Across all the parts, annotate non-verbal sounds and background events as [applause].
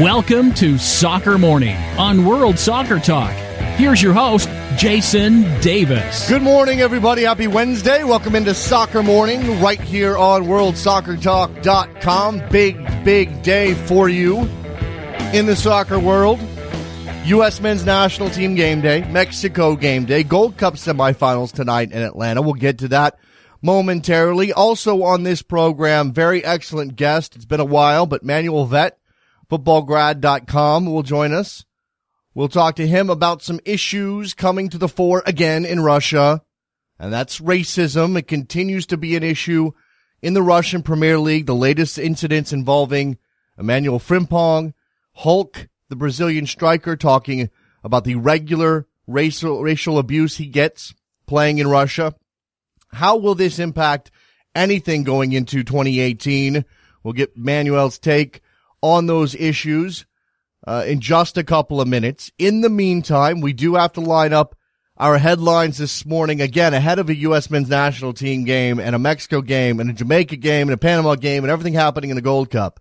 Welcome to Soccer Morning on World Soccer Talk. Here's your host, Jason Davis. Good morning, everybody. Happy Wednesday. Welcome into Soccer Morning right here on WorldSoccerTalk.com. Big, big day for you in the soccer world. U.S. men's national team game day, Mexico game day, Gold Cup semifinals tonight in Atlanta. We'll get to that momentarily. Also on this program, very excellent guest. It's been a while, but Manuel Veth futbolgrad.com will join us. We'll talk to him about some issues coming to the fore again in Russia. And that's racism. It continues to be an issue in the Russian Premier League. The latest incidents involving Emmanuel Frimpong, Hulk, the Brazilian striker, talking about the regular racial, racial abuse he gets playing in Russia. How will this impact anything going into 2018? We'll get Manuel's take on those issues uh, in just a couple of minutes. In the meantime, we do have to line up our headlines this morning again ahead of a U.S. men's national team game and a Mexico game and a Jamaica game and a Panama game and everything happening in the Gold Cup.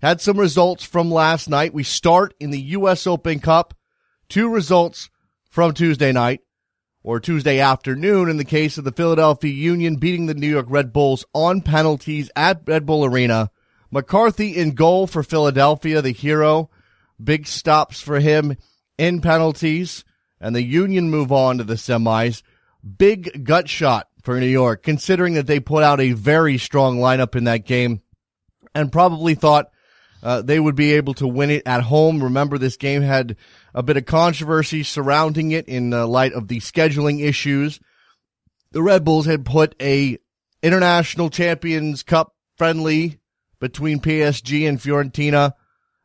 Had some results from last night. We start in the U.S. Open Cup. Two results from Tuesday night or Tuesday afternoon in the case of the Philadelphia Union beating the New York Red Bulls on penalties at Red Bull Arena. McCarthy in goal for Philadelphia, the hero. Big stops for him in penalties. And the Union move on to the semis. Big gut shot for New York, considering that they put out a very strong lineup in that game and probably thought uh, they would be able to win it at home. Remember, this game had a bit of controversy surrounding it in uh, light of the scheduling issues. The Red Bulls had put a International Champions Cup friendly between PSG and Fiorentina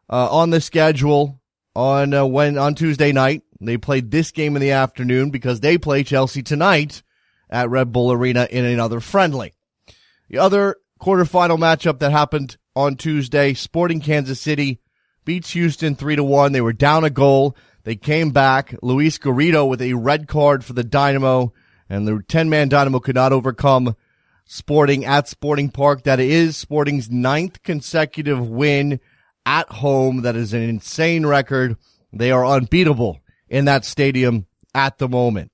uh, on the schedule on uh, when on Tuesday night. They played this game in the afternoon because they play Chelsea tonight at Red Bull Arena in another friendly. The other quarterfinal matchup that happened on Tuesday, Sporting Kansas City beats Houston 3 to 1. They were down a goal. They came back. Luis Garrido with a red card for the Dynamo and the 10 man Dynamo could not overcome Sporting at Sporting Park. That is Sporting's ninth consecutive win at home. That is an insane record. They are unbeatable in that stadium at the moment.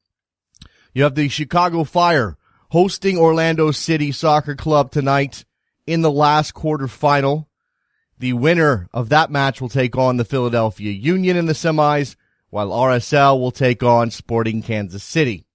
You have the Chicago Fire hosting Orlando City Soccer Club tonight in the last quarterfinal. The winner of that match will take on the Philadelphia Union in the semis, while RSL will take on Sporting Kansas City.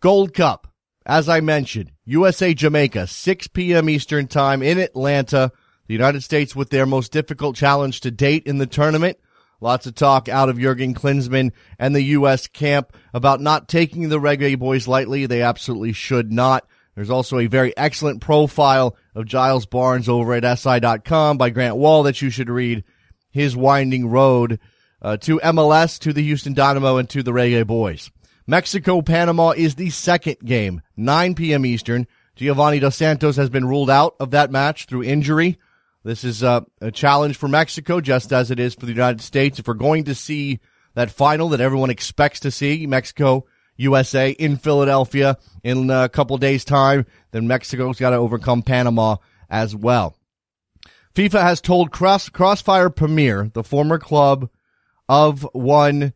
Gold Cup. As I mentioned, USA Jamaica, 6 p.m. Eastern time in Atlanta. The United States with their most difficult challenge to date in the tournament. Lots of talk out of Jurgen Klinsmann and the U.S. camp about not taking the Reggae Boys lightly. They absolutely should not. There's also a very excellent profile of Giles Barnes over at SI.com by Grant Wahl that you should read. His winding road uh, to MLS, to the Houston Dynamo, and to the Reggae Boys. Mexico Panama is the second game, 9 p.m. Eastern. Giovanni Dos Santos has been ruled out of that match through injury. This is uh, a challenge for Mexico, just as it is for the United States. If we're going to see that final that everyone expects to see, Mexico, USA in Philadelphia in a couple days time, then Mexico's got to overcome Panama as well. FIFA has told Cross, Crossfire Premier, the former club of one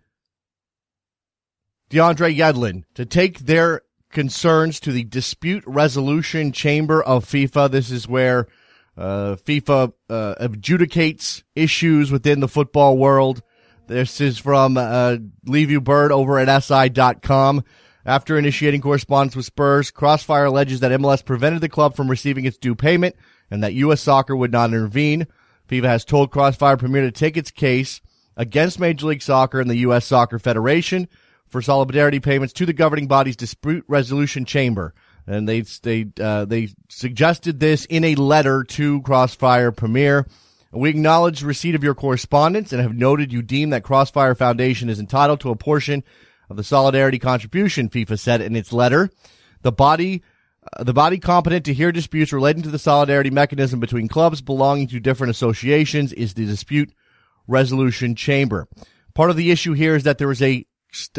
DeAndre Yedlin to take their concerns to the dispute resolution chamber of FIFA. This is where uh, FIFA uh, adjudicates issues within the football world. This is from uh, Liviu Bird over at SI.com. After initiating correspondence with Spurs, Crossfire alleges that MLS prevented the club from receiving its due payment and that U.S. Soccer would not intervene. FIFA has told Crossfire Premier to take its case against Major League Soccer and the U.S. Soccer Federation for solidarity payments to the governing body's dispute resolution chamber. And they they uh, they suggested this in a letter to Crossfire Premier. We acknowledge receipt of your correspondence and have noted you deem that Crossfire Foundation is entitled to a portion of the solidarity contribution, FIFA said in its letter. The body, uh, the body competent to hear disputes relating to the solidarity mechanism between clubs belonging to different associations is the dispute resolution chamber. Part of the issue here is that there is a,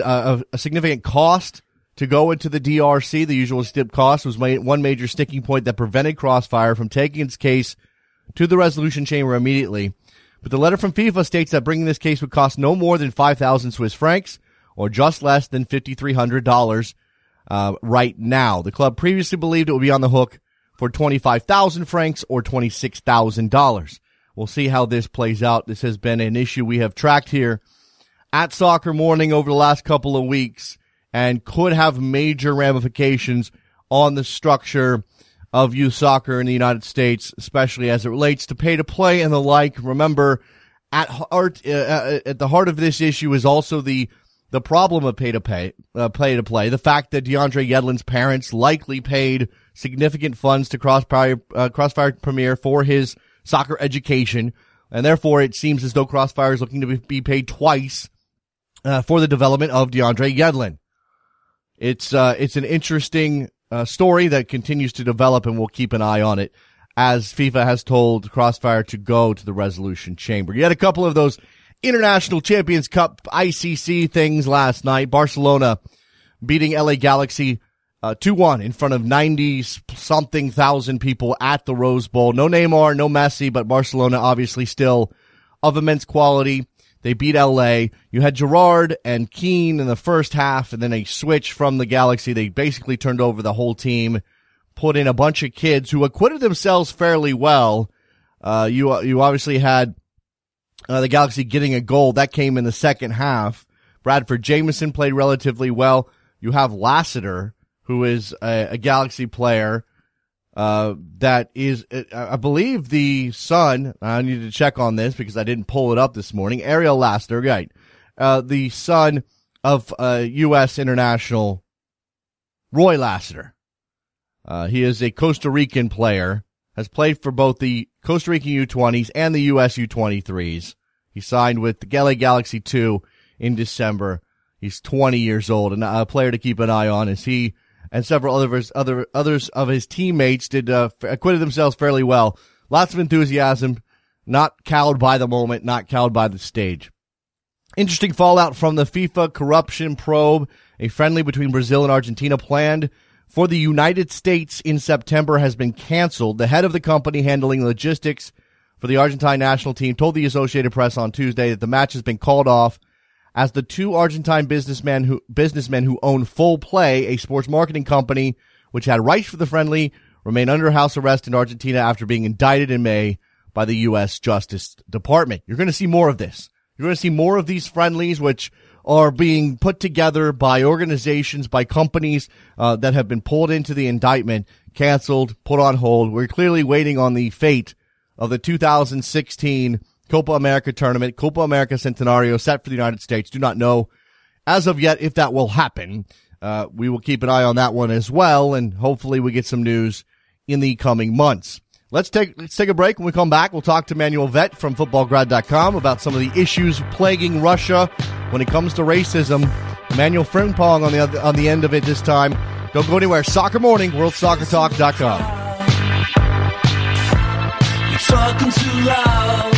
uh, a significant cost to go into the DRC. The usual stip cost was one major sticking point that prevented Crossfire from taking its case to the resolution chamber immediately. But the letter from FIFA states that bringing this case would cost no more than 5,000 Swiss francs, or just less than $5,300 uh, right now. The club previously believed it would be on the hook for 25,000 francs or $26,000. We'll see how this plays out. This has been an issue we have tracked here at Soccer Morning over the last couple of weeks and could have major ramifications on the structure of youth soccer in the United States, especially as it relates to pay to play and the like. Remember, at heart, uh, uh at the heart of this issue is also the the problem of pay to pay, uh, pay to play, the fact that DeAndre Yedlin's parents likely paid significant funds to Crossfire, uh, Crossfire Premier for his soccer education, and therefore it seems as though Crossfire is looking to be paid twice uh, for the development of DeAndre Yedlin. It's uh, it's an interesting uh, story that continues to develop, and we'll keep an eye on it as FIFA has told Crossfire to go to the resolution chamber. You had a couple of those International Champions Cup ICC things last night. Barcelona beating LA Galaxy uh, 2-1 in front of 90 something thousand people at the Rose Bowl. No Neymar, no Messi, but Barcelona obviously still of immense quality. They beat LA. You had Gerrard and Keane in the first half and then a switch from the Galaxy. They basically turned over the whole team, put in a bunch of kids who acquitted themselves fairly well. Uh, you, you obviously had uh, the Galaxy getting a goal. That came in the second half. Bradford Jamieson played relatively well. You have Lassiter, who is a, a Galaxy player, uh, that is, uh, I believe the son, I need to check on this because I didn't pull it up this morning. Ariel Lassiter, right. Uh, the son of, uh, U.S. international Roy Lassiter. Uh, he is a Costa Rican player, has played for both the Costa Rican U20s and the US U23s. He signed with the LA Galaxy 2 in December. He's 20 years old and a player to keep an eye on as he and several others, other, others of his teammates did, uh, acquitted themselves fairly well. Lots of enthusiasm, not cowed by the moment, not cowed by the stage. Interesting fallout from the FIFA corruption probe. A friendly between Brazil and Argentina planned for the United States in September has been canceled. The head of the company handling logistics for the Argentine national team told the Associated Press on Tuesday that the match has been called off as the two Argentine businessmen who, businessmen who own Full Play, a sports marketing company which had rights for the friendly, remain under house arrest in Argentina after being indicted in May by the U.S. Justice Department. You're going to see more of this. You're going to see more of these friendlies, which are being put together by organizations, by companies uh, that have been pulled into the indictment, canceled, put on hold. We're clearly waiting on the fate of the 2016 Copa America tournament, Copa America Centenario set for the United States. Do not know as of yet if that will happen. Uh, we will keep an eye on that one as well, and hopefully we get some news in the coming months. Let's take let's take a break. When we come back, we'll talk to Manuel Veth from futbolgrad.com about some of the issues plaguing Russia when it comes to racism. Manuel Frimpong on the other, on the end of it this time. Don't go anywhere. Soccer Morning, WorldSoccerTalk.com. You're talking too loud.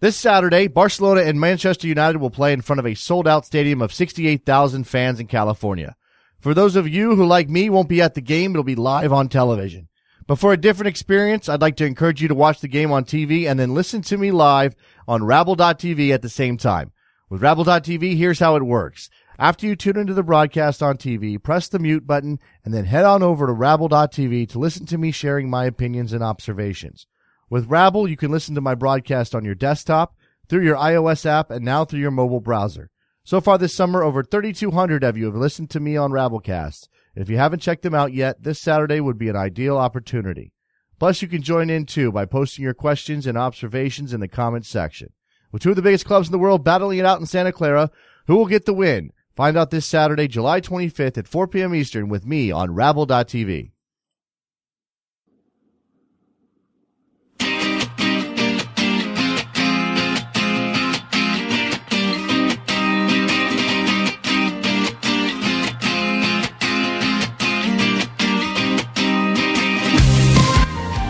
This Saturday, Barcelona and Manchester United will play in front of a sold out stadium of 68,000 fans in California. For those of you who, like me, won't be at the game, it'll be live on television. But for a different experience, I'd like to encourage you to watch the game on TV and then listen to me live on Rabble.tv at the same time. With Rabble.tv, here's how it works. After you tune into the broadcast on TV, press the mute button and then head on over to Rabble.tv to listen to me sharing my opinions and observations. With Rabble, you can listen to my broadcast on your desktop, through your iOS app, and now through your mobile browser. So far this summer, over 3,200 of you have listened to me on Rabblecast. If you haven't checked them out yet, this Saturday would be an ideal opportunity. Plus, you can join in too by posting your questions and observations in the comments section. With two of the biggest clubs in the world battling it out in Santa Clara, who will get the win? Find out this Saturday, July 25th at 4 p.m. Eastern with me on Rabble.tv.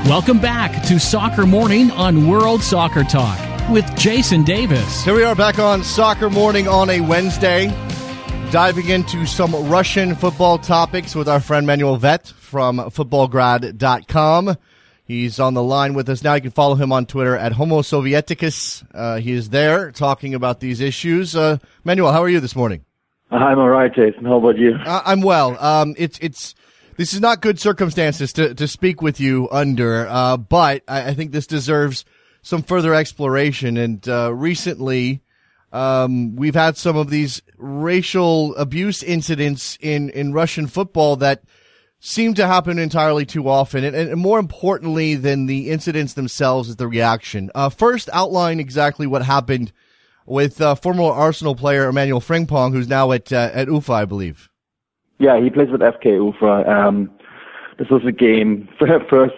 Welcome back to Soccer Morning on World Soccer Talk with Jason Davis. Here we are back on Soccer Morning on a Wednesday, diving into some Russian football topics with our friend Manuel Veth from futbolgrad.com. He's on the line with us now. You can follow him on Twitter at Homo Sovieticus. Uh, he is there talking about these issues. Uh, Manuel, how are you this morning? I'm all right, Jason. How about you? Uh, I'm well. Um, it's it's this is not good circumstances to, to speak with you under, uh, but I, I, think this deserves some further exploration. And uh, recently, um, we've had some of these racial abuse incidents in, in Russian football that seem to happen entirely too often. And, and more importantly than the incidents themselves is the reaction. Uh, first, outline exactly what happened with uh, former Arsenal player Emmanuel Frimpong, who's now at uh, at Ufa, I believe. Yeah, he plays with FK Ufa. Um, this was a game [laughs] first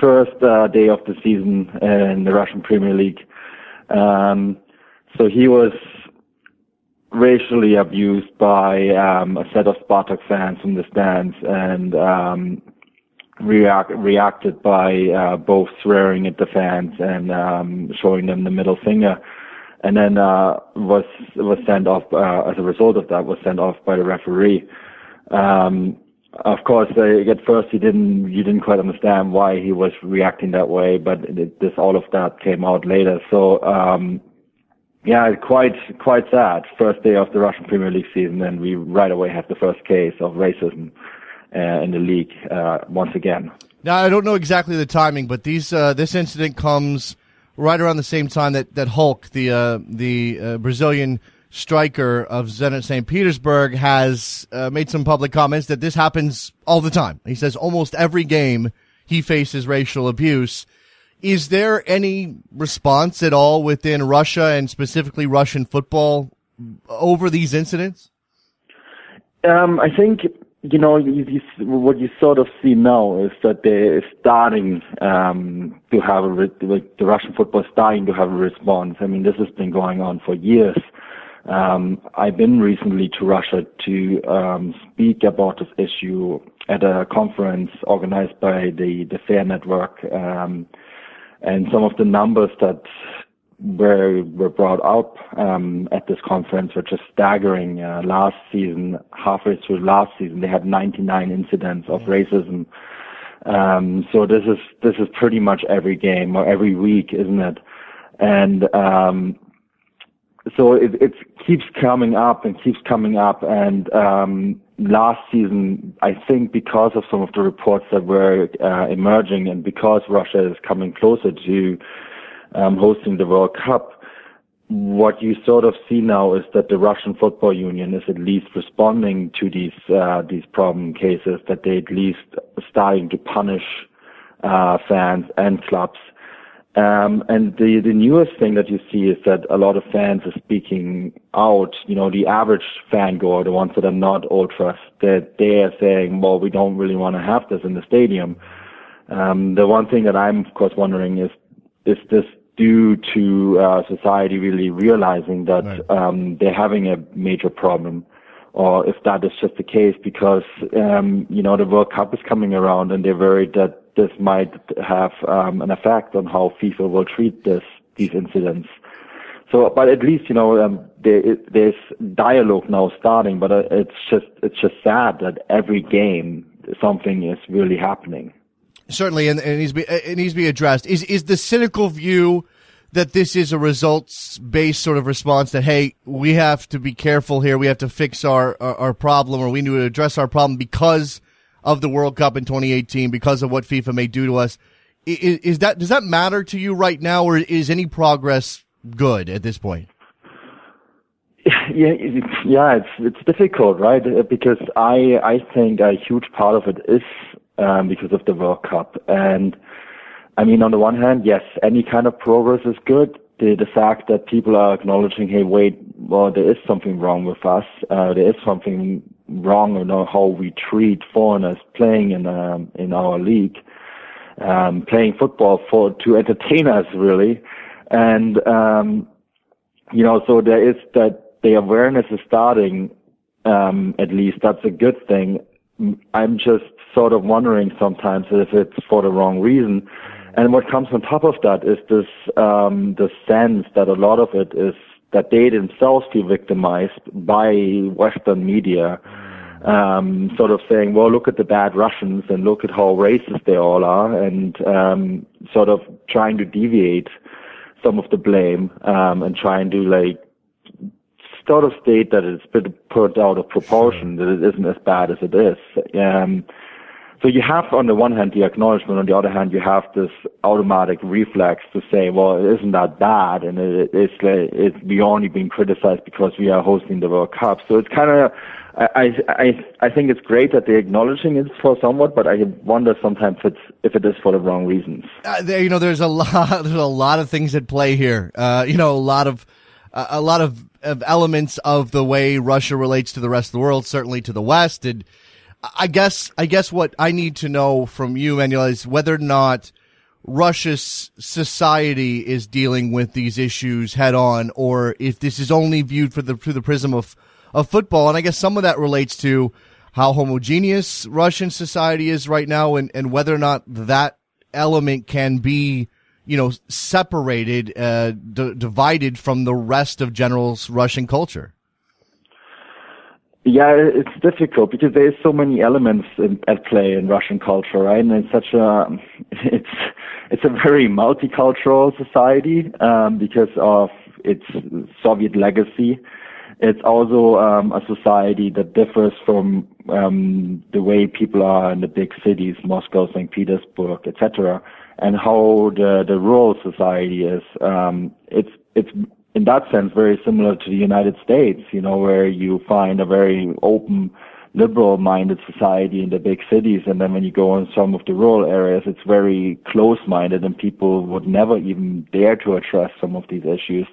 first uh, day of the season in the Russian Premier League. Um, so he was racially abused by um, a set of Spartak fans from the stands and um, react, reacted by uh, both swearing at the fans and um, showing them the middle finger. And then uh, was was sent off uh, as a result of that was sent off by the referee. Um, of course, uh, at first he didn't, you didn't quite understand why he was reacting that way, but it, this, all of that came out later. So, um, yeah, quite, quite sad. First day of the Russian Premier League season, and we right away have the first case of racism uh, in the league uh, once again. Now, I don't know exactly the timing, but these, uh, this incident comes right around the same time that, that Hulk, the, uh, the uh, Brazilian striker of Zenit St. Petersburg, has uh, made some public comments that this happens all the time. He says almost every game he faces racial abuse. Is there any response at all within Russia and specifically Russian football over these incidents? Um, I think you know you, you, what you sort of see now is that they're starting um, to have a like the Russian football is starting to have a response. I mean, this has been going on for years. Um, I've been recently to Russia to um, speak about this issue at a conference organized by the, the Fare Network. Um, and some of the numbers that were, were brought up um, at this conference were just staggering. Uh, last season, halfway through last season, they had 99 incidents of racism. Um, so this is this is pretty much every game or every week, isn't it? And um, so it, it keeps coming up and keeps coming up. And um, last season, I think because of some of the reports that were uh, emerging and because Russia is coming closer to um, hosting the World Cup, what you sort of see now is that the Russian Football Union is at least responding to these uh, these problem cases. That they at least starting to punish uh, fans and clubs um, and the, the newest thing that you see is that a lot of fans are speaking out. You know, the average fan goer, the ones that are not ultras, that they are saying, well, we don't really want to have this in the stadium. Um, the one thing that I'm, of course, wondering is, is this due to uh, society really realizing that right. um, they're having a major problem? Or if that is just the case because, um, you know, the World Cup is coming around and they're worried that this might have um, an effect on how FIFA will treat this these incidents. so, but at least you know um, there, there's dialogue now starting. But uh, it's just it's just sad that every game something is really happening. Certainly, and, and it, needs to be, it needs to be addressed. Is is the cynical view that this is a results based sort of response that hey, we have to be careful here, we have to fix our, our, our problem, or we need to address our problem because of the World Cup in 2018, because of what FIFA may do to us. Is, is that does that matter to you right now, or is any progress good at this point? [laughs] Yeah, yeah, it's it's difficult, right? Because I I think a huge part of it is um, because of the World Cup. And I mean, on the one hand, yes, any kind of progress is good. The, the fact that people are acknowledging, hey, wait, well, there is something wrong with us. Uh, there is something wrong in how we treat foreigners playing in um, in our league, um, playing football for to entertain us, really. And um, you know, so there is that the awareness is starting. Um, at least that's a good thing. I'm just sort of wondering sometimes if it's for the wrong reason. And what comes on top of that is this um, the sense that a lot of it is that they themselves feel victimized by Western media, um, sort of saying, "Well, look at the bad Russians and look at how racist they all are," and um, sort of trying to deviate some of the blame um, and trying to like sort of state that it's been put out of proportion, that it isn't as bad as it is. Um, so you have, on the one hand, the acknowledgement. On the other hand, you have this automatic reflex to say, "Well, it isn't that bad," and it, it's it's we only being criticized because we are hosting the World Cup. So it's kind of, I I I think it's great that they're acknowledging it for somewhat, but I wonder sometimes if it's if it is for the wrong reasons. Uh, there, you know, there's a [laughs] lot there's a lot of things at play here. Uh, you know, a lot of a lot of, of elements of the way Russia relates to the rest of the world, certainly to the West, and I guess I guess what I need to know from you, Manuel, is whether or not Russia's society is dealing with these issues head on, or if this is only viewed for the through the prism of of football. And I guess some of that relates to how homogeneous Russian society is right now, and and whether or not that element can be you know separated, uh, d- divided from the rest of general Russian culture. Yeah, it's difficult because there's so many elements in, at play in Russian culture, right? And it's such a, [laughs] it's, it's a very multicultural society, um, because of its Soviet legacy. It's also, um, a society that differs from, um, the way people are in the big cities, Moscow, St. Petersburg, etc., and how the, the rural society is. Um, it's, it's in that sense very similar to the United States, you know, where you find a very open, liberal-minded society in the big cities, and then when you go in some of the rural areas, it's very close-minded, and people would never even dare to address some of these issues.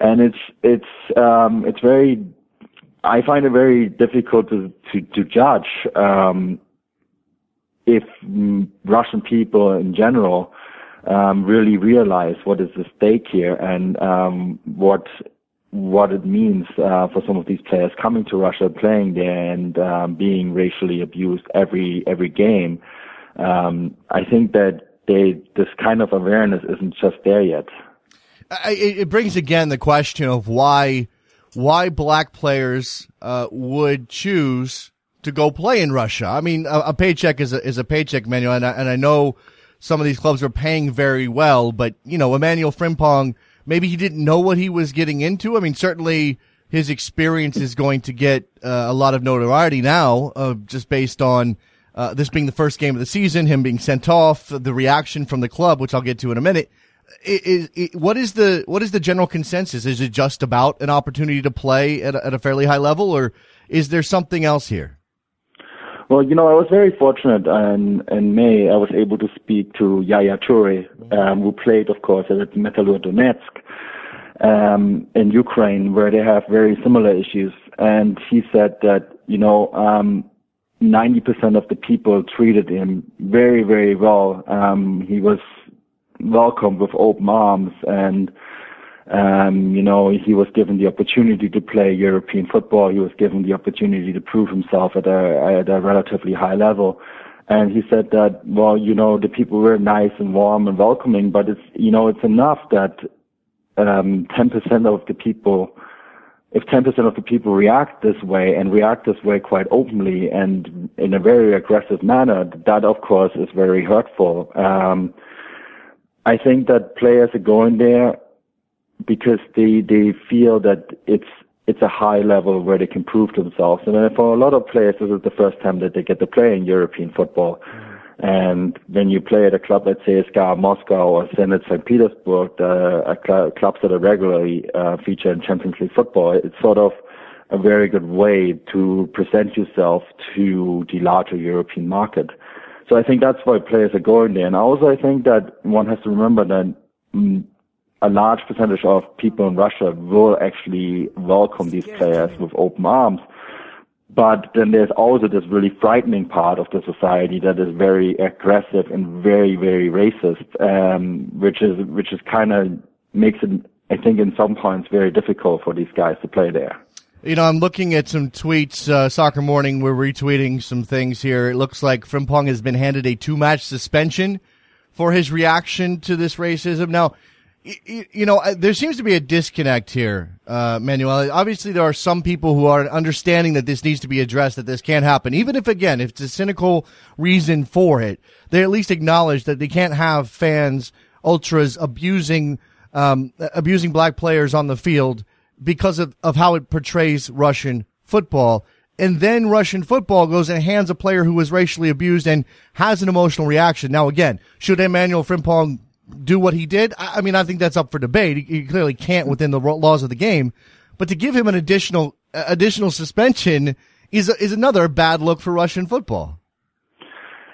And it's it's um, it's very, I find it very difficult to to, to judge um, if mm, Russian people in general um, really realize what is the stake here and um, what what it means uh, for some of these players coming to Russia, playing there, and um, being racially abused every every game. Um, I think that they this kind of awareness isn't just there yet. It brings again the question of why why black players uh, would choose to go play in Russia. I mean, a, a paycheck is a, is a paycheck, menu, and I, and I know some of these clubs are paying very well, but you know, Emmanuel Frimpong, maybe he didn't know what he was getting into. I mean, certainly his experience is going to get uh, a lot of notoriety now, uh, just based on uh, this being the first game of the season, him being sent off, the reaction from the club, which I'll get to in a minute. Is, is, what is the what is the general consensus? Is it just about an opportunity to play at a, at a fairly high level, or is there something else here? Well, you know, I was very fortunate in, in May. I was able to speak to Yaya Toure, um, who played, of course, at Metalurg Donetsk um, in Ukraine, where they have very similar issues. And he said that, you know, um, 90% of the people treated him very, very well. Um, he was welcomed with open arms and um, you know, he was given the opportunity to play European football. He was given the opportunity to prove himself at a, at a relatively high level. And he said that, well, you know, the people were nice and warm and welcoming, but it's, you know, it's enough that um, 10% of the people, if 10% of the people react this way and react this way quite openly and in a very aggressive manner, that of course is very hurtful. Um, I think that players are going there because they they feel that it's it's a high level where they can prove themselves. And for a lot of players, this is the first time that they get to play in European football. And when you play at a club, let's say CSKA Moscow or Zenit St. Petersburg, uh, cl- clubs that are regularly uh, feature in Champions League football, it's sort of a very good way to present yourself to the larger European market. So I think that's why players are going there. And also I think that one has to remember that mm, a large percentage of people in Russia will actually welcome these players with open arms. But then there's also this really frightening part of the society that is very aggressive and very, very racist, um, which is which is kind of makes it, I think, in some points, very difficult for these guys to play there. You know, I'm looking at some tweets. Uh, Soccer Morning, we're retweeting some things here. It looks like Frimpong has been handed a two match suspension for his reaction to this racism. Now, you know, uh, there seems to be a disconnect here, uh, Manuel. Obviously, there are some people who are understanding that this needs to be addressed, that this can't happen. Even if, again, if it's a cynical reason for it, they at least acknowledge that they can't have fans, ultras abusing, um, abusing black players on the field because of, of how it portrays Russian football. And then Russian football goes and hands a player who was racially abused and has an emotional reaction. Now, again, should Emmanuel Frimpong do what he did? I mean, I think that's up for debate. He clearly can't within the laws of the game, but to give him an additional additional suspension is is another bad look for Russian football.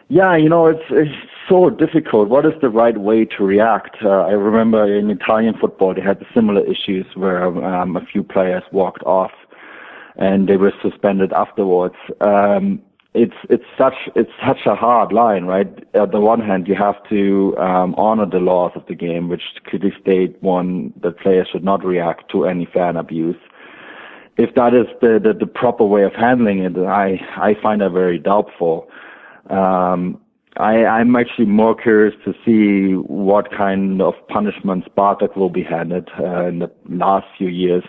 Yeah, you know, it's it's so difficult. What is the right way to react? Uh, I remember in Italian football they had similar issues where um, a few players walked off and they were suspended afterwards. Um, it's it's such it's such a hard line, right? At the one hand, you have to um, honor the laws of the game, which clearly state one that players should not react to any fan abuse. If that is the, the, the proper way of handling it, I I find that very doubtful. Um, I, I'm actually more curious to see what kind of punishments Spartak will be handed. Uh, in the last few years,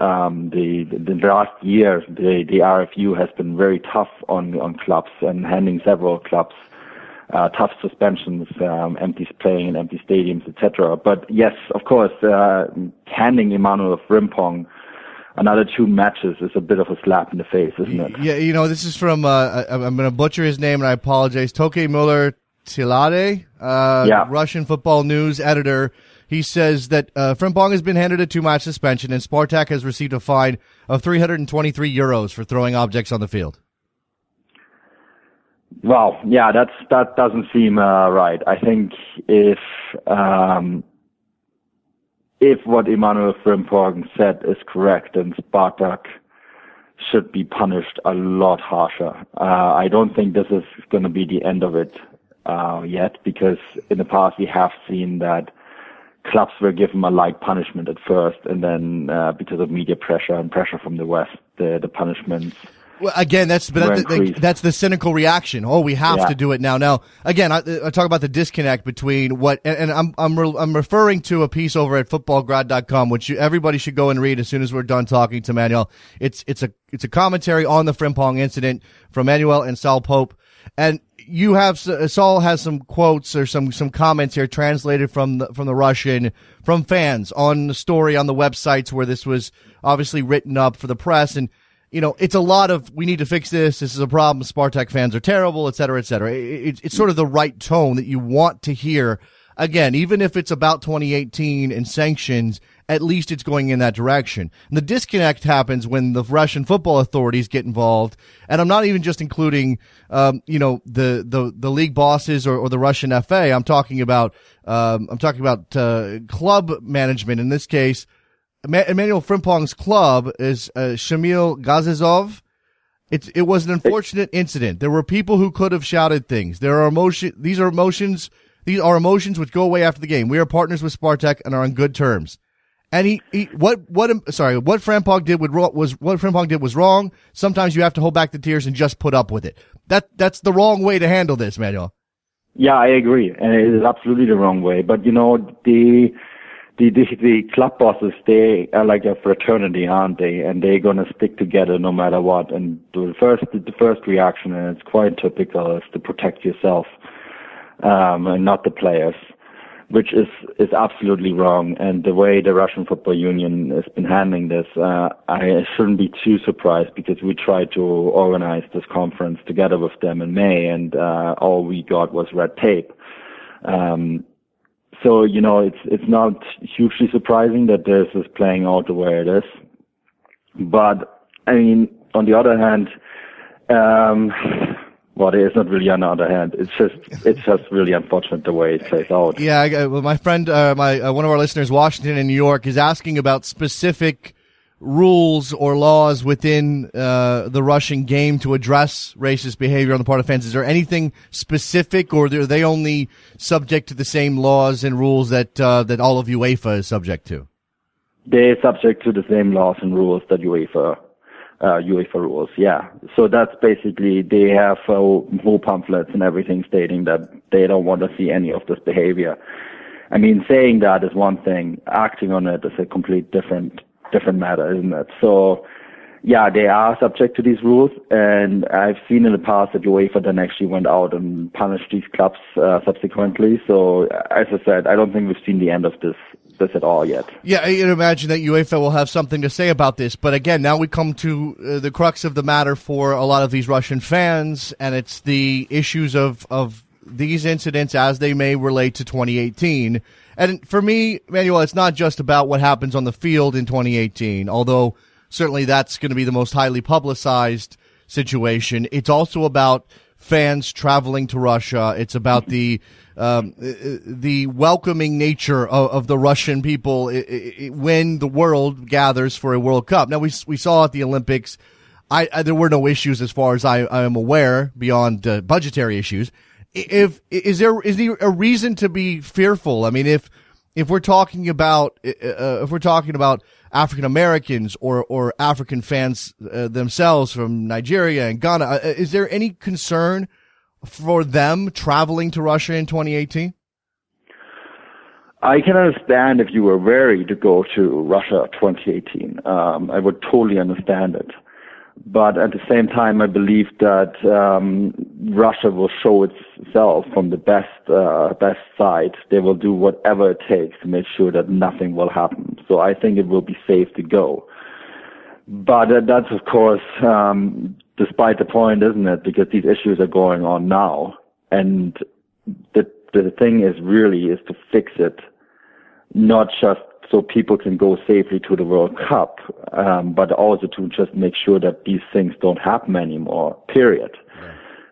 um, the, the last year, the, the RFU has been very tough on, on clubs and handing several clubs uh, tough suspensions, um, empty playing in empty stadiums, etc. But yes, of course, uh, handing Emmanuel Frimpong another two matches is a bit of a slap in the face, isn't it? Yeah, you know, this is from, uh, I'm going to butcher his name and I apologize. Toke Møller Theilade, uh, yeah. Russian football news editor. He says that uh, Frimpong has been handed a two-match suspension, and Spartak has received a fine of 323 euros for throwing objects on the field. Well, yeah, that's that doesn't seem uh, right. I think if um, if what Emmanuel Frimpong said is correct, then Spartak should be punished a lot harsher. Uh, I don't think this is going to be the end of it uh, yet, because in the past we have seen that clubs were given a light punishment at first, and then uh, because of media pressure and pressure from the West, the the punishments. Well, again, that's that, the, that's the cynical reaction. Oh, we have yeah. to do it now. Now, again, I, I, talk about the disconnect between what, and, and I'm I'm re, I'm referring to a piece over at futbolgrad.com, which you, everybody should go and read as soon as we're done talking to Manuel. It's it's a it's a commentary on the Frimpong incident from Manuel and Saul Pope, and you have uh, Saul has some quotes or some some comments here translated from the from the Russian from fans on the story on the websites where this was obviously written up for the press. And you know it's a lot of we need to fix this. This is a problem. Spartak fans are terrible et cetera et cetera. It, it's sort of the right tone that you want to hear. Again even if it's about 2018 and sanctions at least it's going in that direction. And the disconnect happens when the Russian football authorities get involved, and I'm not even just including, um, you know, the the the league bosses or, or the Russian FA. I'm talking about um, I'm talking about uh, club management. In this case, Emmanuel Frimpong's club is uh, Shamil Gazizov. It, it was an unfortunate incident. There were people who could have shouted things. There are emotion. These are emotions. These are emotions which go away after the game. We are partners with Spartak and are on good terms. And he, he what what sorry what Frimpong did was what Frimpong did was wrong. Sometimes you have to hold back the tears and just put up with it. That that's the wrong way to handle this, Manuel. Yeah, I agree, and it is absolutely the wrong way. But you know the the, the the club bosses they are like a fraternity, aren't they? And they're gonna stick together no matter what. And the first the first reaction, and it's quite typical, is to protect yourself um, and not the players, which is is absolutely wrong. And the way the Russian Football Union has been handling this, uh, I shouldn't be too surprised because we tried to organize this conference together with them in May, and uh, all we got was red tape. Um, so you know, it's it's not hugely surprising that this is playing out the way it is. But I mean, on the other hand, um, well, it is not really on the other hand. It's just it's [laughs] just really unfortunate the way it plays out. Yeah, well, my friend, uh, my uh, one of our listeners, Washington in New York, is asking about specific rules or laws within uh, the Russian game to address racist behavior on the part of fans? Is there anything specific, or are they only subject to the same laws and rules that uh, that all of UEFA is subject to? They're subject to the same laws and rules that UEFA uh, UEFA rules. Yeah, so that's basically they have uh, whole pamphlets and everything stating that they don't want to see any of this behavior. I mean, saying that is one thing. Acting on it is a complete different different matter, isn't it? So, yeah, they are subject to these rules, and I've seen in the past that UEFA then actually went out and punished these clubs uh, subsequently. So, as I said, I don't think we've seen the end of this this at all yet. Yeah, I imagine that UEFA will have something to say about this. But again, now we come to uh, the crux of the matter for a lot of these Russian fans, and it's the issues of of these incidents as they may relate to 2018 and for me, Manuel, it's not just about what happens on the field in 2018, although certainly that's going to be the most highly publicized situation. It's also about fans traveling to Russia. It's about the um, the welcoming nature of, of the Russian people when the world gathers for a World Cup. Now we we saw at the Olympics, I, I there were no issues as far as I, I am aware beyond uh, budgetary issues if is there is there a reason to be fearful? I mean, if if we're talking about uh, uh, if we're talking about African Americans or or African fans uh, themselves from Nigeria and Ghana, uh, is there any concern for them traveling to Russia in 2018? I can understand if you were wary to go to Russia 2018. Um, I would totally understand it. But at the same time, I believe that um, Russia will show itself from the best uh, best side. They will do whatever it takes to make sure that nothing will happen. So I think it will be safe to go. But uh, that's of course um, despite the point, isn't it? Because these issues are going on now, and the the thing is really is to fix it, not just so people can go safely to the World Cup, um, but also to just make sure that these things don't happen anymore. Period.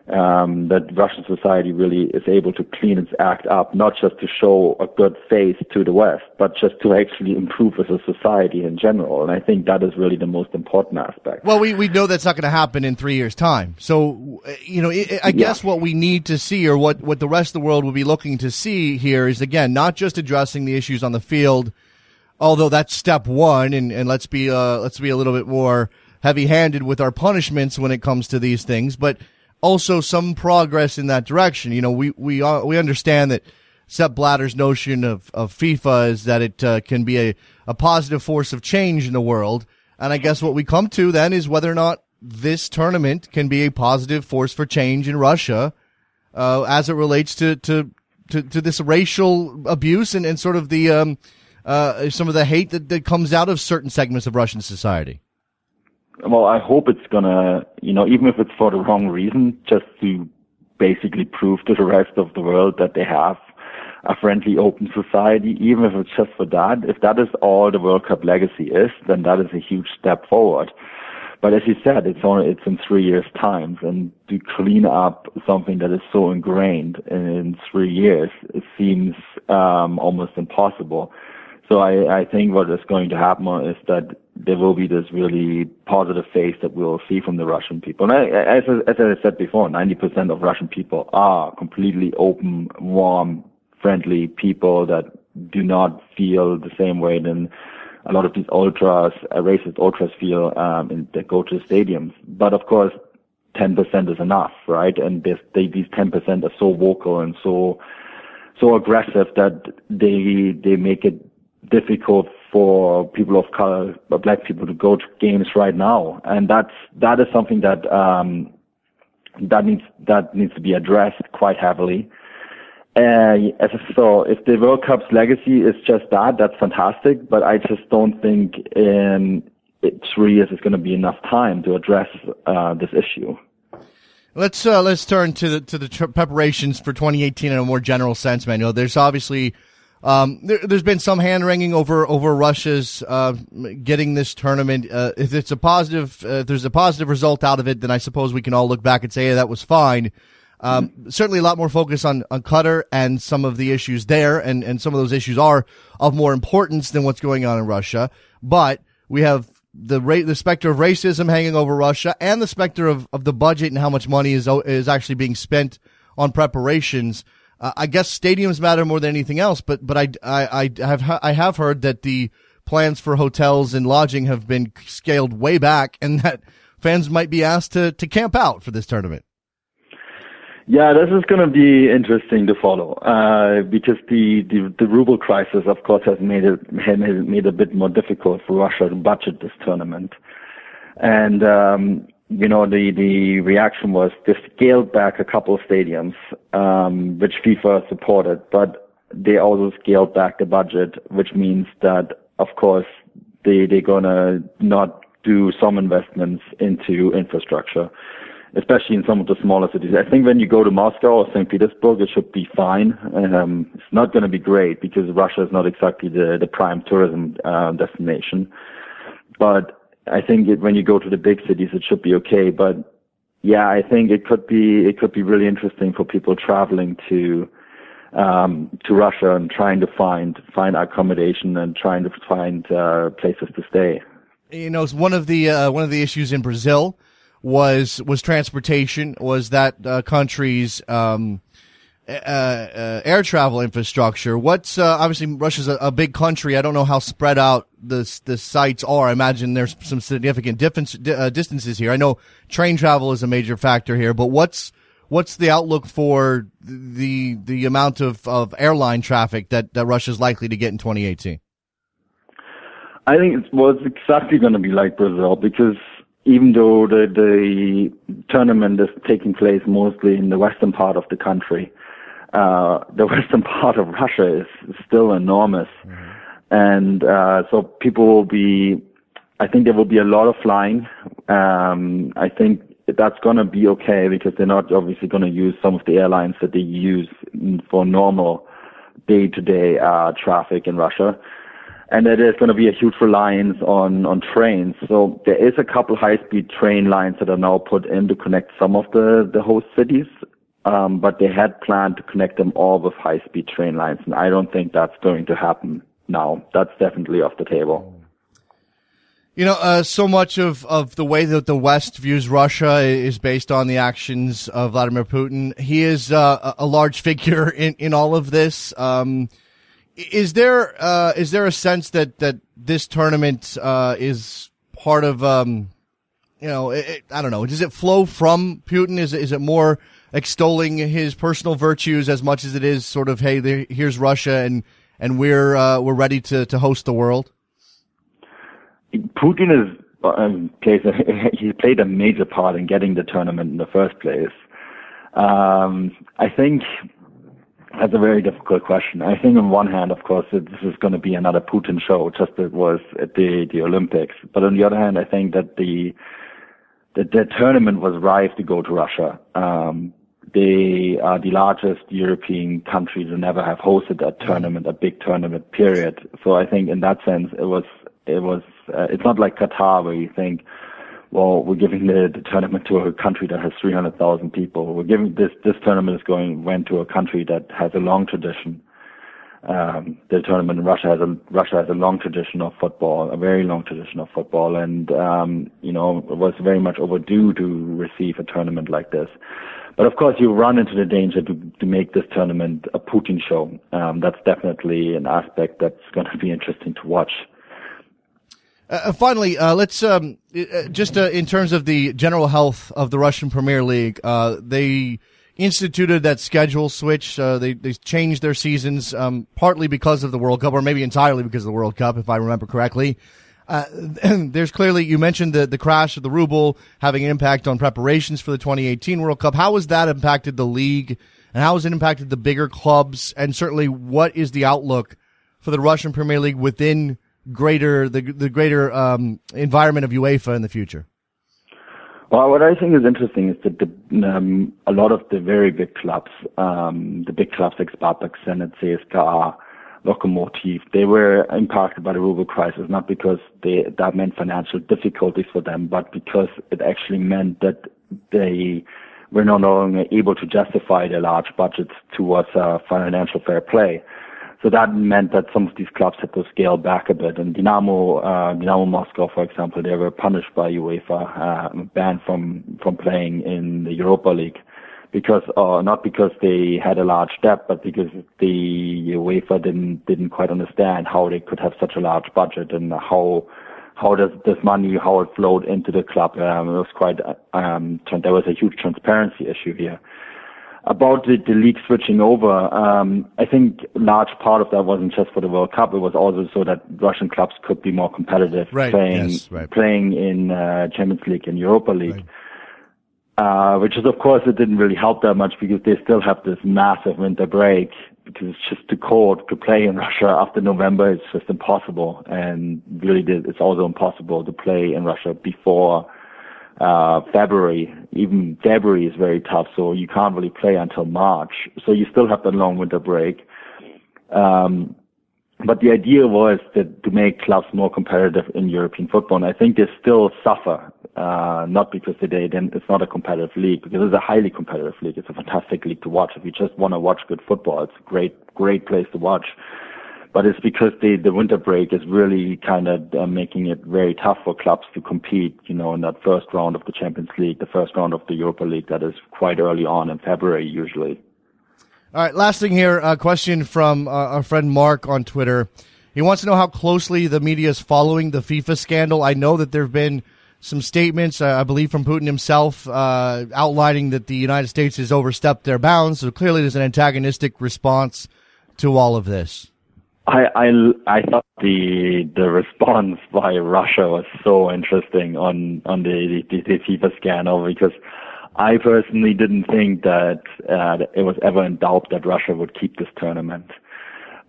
Um, that Russian society really is able to clean its act up, not just to show a good face to the West, but just to actually improve as a society in general. And I think that is really the most important aspect. Well, we, we know that's not going to happen in three years' time. So, you know, I guess yeah. what we need to see or what, what the rest of the world will be looking to see here is, again, not just addressing the issues on the field – although that's step one, and, and let's be uh, let's be a little bit more heavy-handed with our punishments when it comes to these things, but also some progress in that direction. You know, we we we understand that Sepp Blatter's notion of, of FIFA is that it uh, can be a, a positive force of change in the world, and I guess what we come to then is whether or not this tournament can be a positive force for change in Russia uh, as it relates to, to to, to this racial abuse and, and sort of the um, uh, some of the hate that, that comes out of certain segments of Russian society? Well, I hope it's gonna, you know, even if it's for the wrong reason, just to basically prove to the rest of the world that they have a friendly, open society, even if it's just for that. If that is all the World Cup legacy is, then that is a huge step forward. But as you said, it's only it's in three years' time, and to clean up something that is so ingrained in three years, it seems um, almost impossible. So I, I think what is going to happen is that there will be this really positive face that we'll see from the Russian people. And I, as, as I said before, 90% of Russian people are completely open, warm, friendly people that do not feel the same way than a lot of these ultras, uh, racist ultras feel um, in, that go to stadiums. But of course, 10% is enough, right? And they, these 10% are so vocal and so so aggressive that they they make it difficult for people of color, black people, to go to games right now, and that's that is something that um, that needs that needs to be addressed quite heavily. Uh, so if the World Cup's legacy is just that, that's fantastic. But I just don't think in three years is going to be enough time to address uh, this issue. Let's uh, let's turn to the to the preparations for 2018 in a more general sense, Manuel. There's obviously um, there, has been some hand wringing over over Russia's uh, getting this tournament. Uh, if it's a positive, uh, if there's a positive result out of it, then I suppose we can all look back and say hey, that was fine. Um, mm-hmm. Certainly, a lot more focus on on Qatar and some of the issues there, and and some of those issues are of more importance than what's going on in Russia. But we have the the specter of racism hanging over Russia and the specter of, of the budget and how much money is is actually being spent on preparations. Uh, I guess stadiums matter more than anything else, but but I, I, I have I have heard that the plans for hotels and lodging have been scaled way back, [laughs] and that fans might be asked to to camp out for this tournament. Yeah, this is going to be interesting to follow uh, because the, the, the ruble crisis, of course, has made it it made it a bit more difficult for Russia to budget this tournament, and um, you know the the reaction was they scaled back a couple of stadiums, um, which FIFA supported, but they also scaled back the budget, which means that of course they they're gonna not do some investments into infrastructure especially in some of the smaller cities. I think when you go to Moscow or St. Petersburg, it should be fine. Um, it's not to be great because Russia is not exactly the, the prime tourism uh, destination. But I think it, when you go to the big cities, it should be okay. But yeah, I think it could be it could be really interesting for people traveling to um, to Russia and trying to find find accommodation and trying to find uh, places to stay. You know, one of the uh, one of the issues in Brazil was was transportation, was that uh, country's um, uh, uh, air travel infrastructure. What's uh, obviously Russia's a, a, big country. I don't know how spread out the the sites are. I imagine there's some significant difference, uh, distances here. I know train travel is a major factor here, but what's what's the outlook for the the amount of, of airline traffic that, that Russia's likely to get in 2018? I think it's, well, it's exactly going to be like Brazil because even though the, the tournament is taking place mostly in the western part of the country, uh, the [laughs] western part of Russia is still enormous. Mm-hmm. And uh, so people will be, I think there will be a lot of flying. Um, I think that's going to be okay because they're not obviously going to use some of the airlines that they use for normal day-to-day uh, traffic in Russia and that there's going to be a huge reliance on on trains. So there is a couple high-speed train lines that are now put in to connect some of the the host cities, um, but they had planned to connect them all with high-speed train lines, and I don't think that's going to happen now. That's definitely off the table. You know, uh, so much of, of the way that the West views Russia is based on the actions of Vladimir Putin. He is uh, a large figure [laughs] in, in all of this. Um, is there uh, is there a sense that that this tournament uh, is part of um, you know it, I don't know does it flow from Putin is is it more extolling his personal virtues as much as it is sort of hey there, here's Russia and and we're uh, we're ready to to host the world Putin is um, plays a, [laughs] he played a major part in getting the tournament in the first place um, I think that's a very difficult question. I think on one hand, of course, this is going to be another Putin show, just as it was at the, the Olympics. But on the other hand, I think that the, the, the tournament was ripe to go to Russia. Um, they are the largest European country to never have hosted a tournament, a big tournament period. So I think in that sense, it was, it was, uh, it's not like Qatar where you think, well, we're giving the, the tournament to a country that has 300,000 people. We're giving this, this tournament is going, went to a country that has a long tradition. Um, the tournament in Russia has a, Russia has a long tradition of football, a very long tradition of football. And, um, you know, it was very much overdue to receive a tournament like this. But of course, you run into the danger to, to make this tournament a Putin show. Um, that's definitely an aspect that's going to be interesting to watch. Uh, uh, finally, uh, let's um, uh, just uh, in terms of the general health of the Russian Premier League, uh, they instituted that schedule switch. Uh, they they changed their seasons um, partly because of the World Cup, or maybe entirely because of the World Cup, if I remember correctly. Uh, [clears throat] there's clearly you mentioned the the crash of the ruble having an impact on preparations for the 2018 World Cup. How has that impacted the league, and how has it impacted the bigger clubs? And certainly, what is the outlook for the Russian Premier League within greater the the greater um, environment of UEFA in the future? Well, what I think is interesting is that the, um, a lot of the very big clubs, um, the big clubs like Spartak, Zenit, CSKA, Lokomotiv, they were impacted by the ruble crisis, not because they, that meant financial difficulties for them, but because it actually meant that they were no longer able to justify their large budgets towards uh, financial fair play. So that meant that some of these clubs had to scale back a bit. And Dynamo, uh, Dynamo Moscow, for example, they were punished by UEFA, uh, banned from from playing in the Europa League because, uh, not because they had a large debt, but because the UEFA didn't didn't quite understand how they could have such a large budget and how how does this money how it flowed into the club. Um, it was quite um, there was a huge transparency issue here about the, the league switching over, um, I think large part of that wasn't just for the World Cup. It was also so that Russian clubs could be more competitive, right, playing yes, right. playing in uh, Champions League and Europa League. Right. Uh, which is of course it didn't really help that much because they still have this massive winter break because it's just too cold to play in [laughs] Russia after November. It's just impossible, and really it's also impossible to play in Russia before uh, February. Even February is very tough, so you can't really play until March. So you still have that long winter break. Um, but the idea was that to make clubs more competitive in European football. And I think they still suffer, uh, not because today then it's not a competitive league, because it's a highly competitive league. It's a fantastic league to watch. If you just want to watch good football, it's a great, great place to watch but it's because the the winter break is really kind of uh, making it very tough for clubs to compete. You know, in that first round of the Champions League, the first round of the Europa League, that is quite early on in February usually. All right, last thing here, a question from uh, our friend Mark on Twitter. He wants to know how closely the media is following the FIFA scandal. I know that there have been some statements, uh, I believe, from Putin himself, uh, outlining that the United States has overstepped their bounds. So clearly, there's an antagonistic response to all of this. I, I, I thought the the response by Russia was so interesting on on the the, the FIFA scandal because I personally didn't think that uh, it was ever in doubt that Russia would keep this tournament,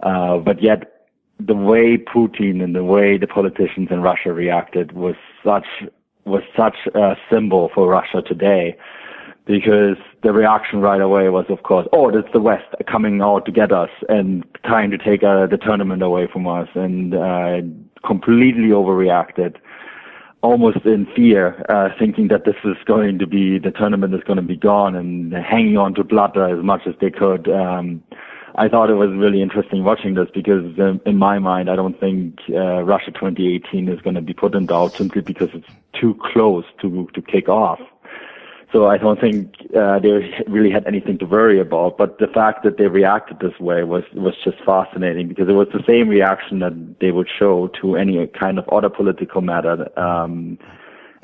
uh, but yet the way Putin and the way the politicians in Russia reacted was such was such a symbol for Russia today because the reaction right away was, of course, oh, that's the West coming out to get us and trying to take uh, the tournament away from us, and uh, completely overreacted, almost in fear, uh, thinking that this is going to be the tournament is going to be gone, and hanging on to blood as much as they could. Um, I thought it was really interesting watching this because, um, in my mind, I don't think uh, Russia 2018 is going to be put in doubt simply because it's too close to to kick off. So I don't think uh, they really had anything to worry about. But the fact that they reacted this way was was just fascinating because it was the same reaction that they would show to any kind of other political matter, um,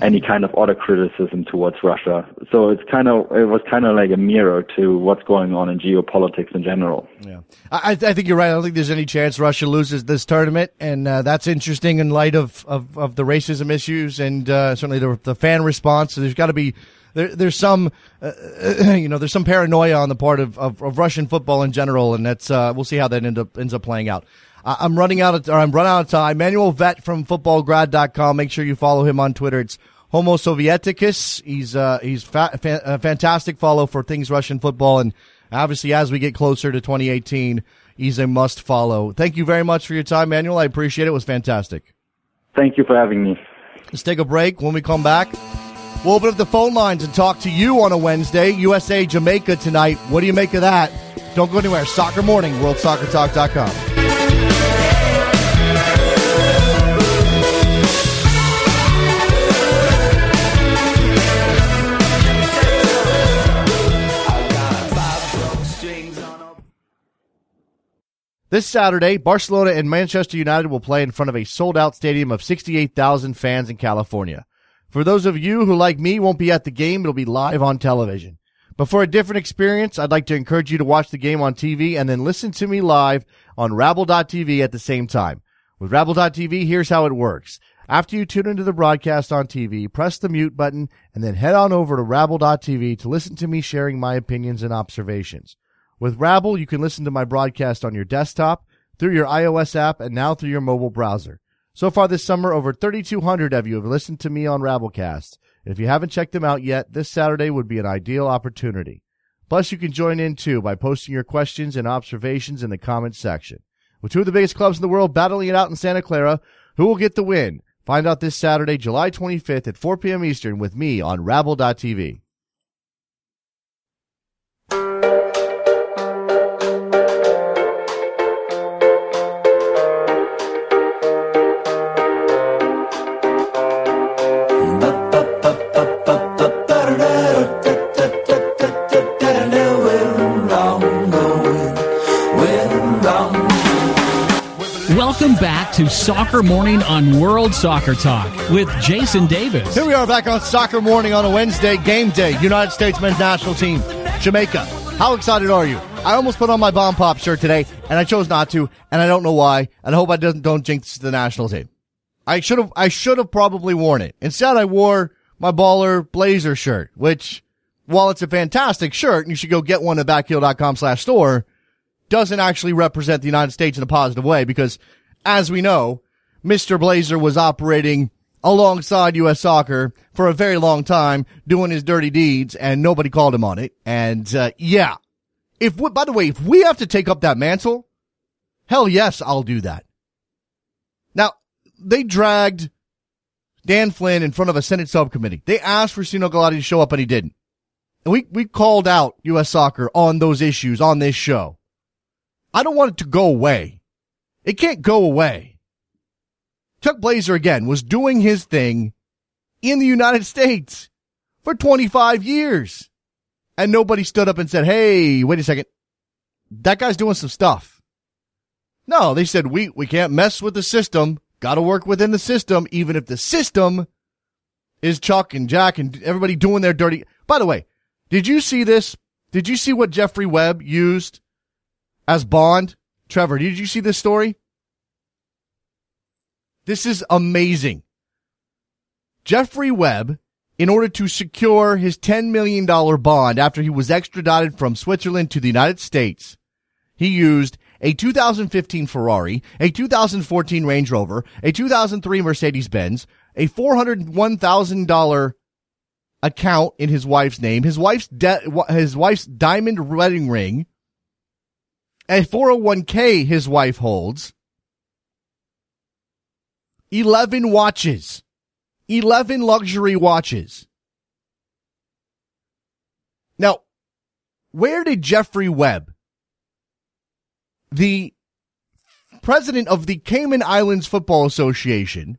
any kind of other criticism towards Russia. So it's kind of it was kind of like a mirror to what's going on in geopolitics in general. Yeah, I, I think you're right. I don't think there's any chance Russia loses this tournament, and uh, that's interesting in light of of, of the racism issues and uh, certainly the, the fan response. So there's got to be there, there's some, uh, [clears throat] you know, there's some paranoia on the part of, of, of Russian football in general, and that's uh, we'll see how that end up ends up playing out. I'm running out of, or I'm running out of time. Manuel Veth from futbolgrad.com. Make sure you follow him on Twitter. It's Homo Sovieticus. He's uh, he's fa- fa- a fantastic follow for things Russian football, and obviously as we get closer to 2018, he's a must follow. Thank you very much for your time, Manuel. I appreciate it. It was fantastic. Thank you for having me. Let's take a break. When we come back. We'll open up the phone lines and talk to you on a Wednesday. USA Jamaica tonight. What do you make of that? Don't go anywhere. Soccer Morning, WorldSoccerTalk.com. This Saturday, Barcelona and Manchester United will play in front of a sold out stadium of 68,000 fans in California. For those of you who, like me, won't be at the game, it'll be live on television. But for a different experience, I'd like to encourage you to watch the game on TV and then listen to me live on Rabble.tv at the same time. With Rabble.tv, here's how it works. After you tune into the broadcast on TV, press the mute button and then head on over to Rabble.tv to listen to me sharing my opinions and observations. With Rabble, you can listen to my broadcast on your desktop, through your iOS app, and now through your mobile browser. So far this summer, over 3,200 of you have listened to me on Rabblecast. If you haven't checked them out yet, this Saturday would be an ideal opportunity. Plus, you can join in too by posting your questions and observations in the comments section. With two of the biggest clubs in the world battling it out in Santa Clara, who will get the win? Find out this Saturday, July 25th at 4 p.m. Eastern with me on Rabble.tv. to Soccer Morning on World Soccer Talk with Jason Davis. Here we are back on Soccer Morning on a Wednesday, game day, United States men's national team, Jamaica. How excited are you? I almost put on my Bomb Pop shirt today, and I chose not to, and I don't know why, and I hope I doesn't, don't jinx the national team. I should have, I should have probably worn it. Instead, I wore my baller blazer shirt, which, while it's a fantastic shirt, and you should go get one at backheel.com slash store, doesn't actually represent the United States in a positive way because, as we know, Mr. Blazer was operating alongside U.S. soccer for a very long time, doing his dirty deeds, and nobody called him on it. And, uh, yeah. If, we, by the way, if we have to take up that mantle, hell yes, I'll do that. Now, they dragged Dan Flynn in front of a Senate subcommittee. They asked for Sunil Gulati to show up and he didn't. And we, we called out U.S. soccer on those issues on this show. I don't want it to go away. It can't go away. Chuck Blazer again was doing his thing in the United States for 25 years. And nobody stood up and said, Hey, wait a second. That guy's doing some stuff. No, they said, we, we can't mess with the system. Got to work within the system, even if the system is Chuck and Jack and everybody doing their dirty. By the way, did you see this? Did you see what Jeffrey Webb used as Bond. Trevor, did you see this story? This is amazing. Jeffrey Webb, in order to secure his $10 million bond after he was extradited from Switzerland to the United States, he used a 2015 Ferrari, a 2014 Range Rover, a 2003 Mercedes Benz, a $401,000 account in his wife's name, his wife's de- his wife's diamond wedding ring, a 401k his wife holds, 11 watches, 11 luxury watches. Now, where did Jeffrey Webb, the president of the Cayman Islands Football Association,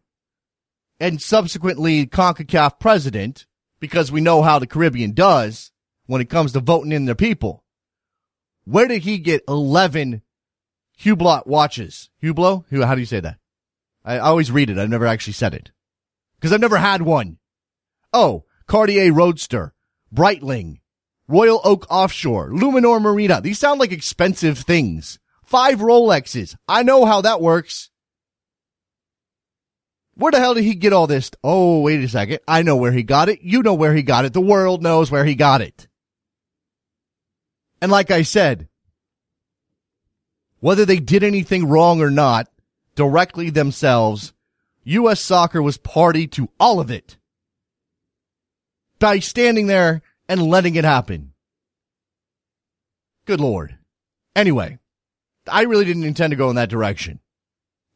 and subsequently CONCACAF president, because we know how the Caribbean does when it comes to voting in their people. Where did he get 11 Hublot watches? Hublot? How do you say that? I always read it. I've never actually said it. Cause I've never had one. Oh, Cartier Roadster, Breitling, Royal Oak Offshore, Luminor Marina. These sound like expensive things. Five Rolexes. I know how that works. Where the hell did he get all this? Oh, wait a second. I know where he got it. You know where he got it. The world knows where he got it. And like I said, whether they did anything wrong or not, directly themselves, U.S. soccer was party to all of it by standing there and letting it happen. Good Lord. Anyway, I really didn't intend to go in that direction.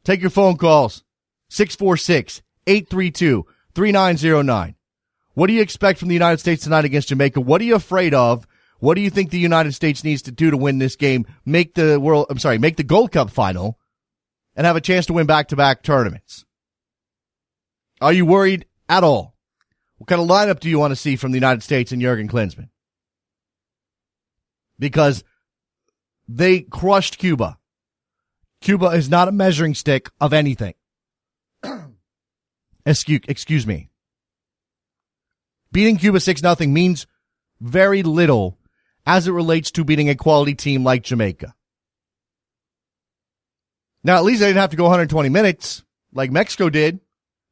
Take your phone calls. 646-832-3909. What do you expect from the United States tonight against Jamaica? What are you afraid of? What do you think the United States needs to do to win this game? Make the world, I'm sorry, make the Gold Cup final and have a chance to win back to back tournaments. Are you worried at all? What kind of lineup do you want to see from the United States and Jurgen Klinsmann? Because they crushed Cuba. Cuba is not a measuring stick of anything. [clears throat] excuse, excuse me. Beating Cuba 6 nothing means very little as it relates to beating a quality team like Jamaica. Now, at least they didn't have to go 120 minutes like Mexico did.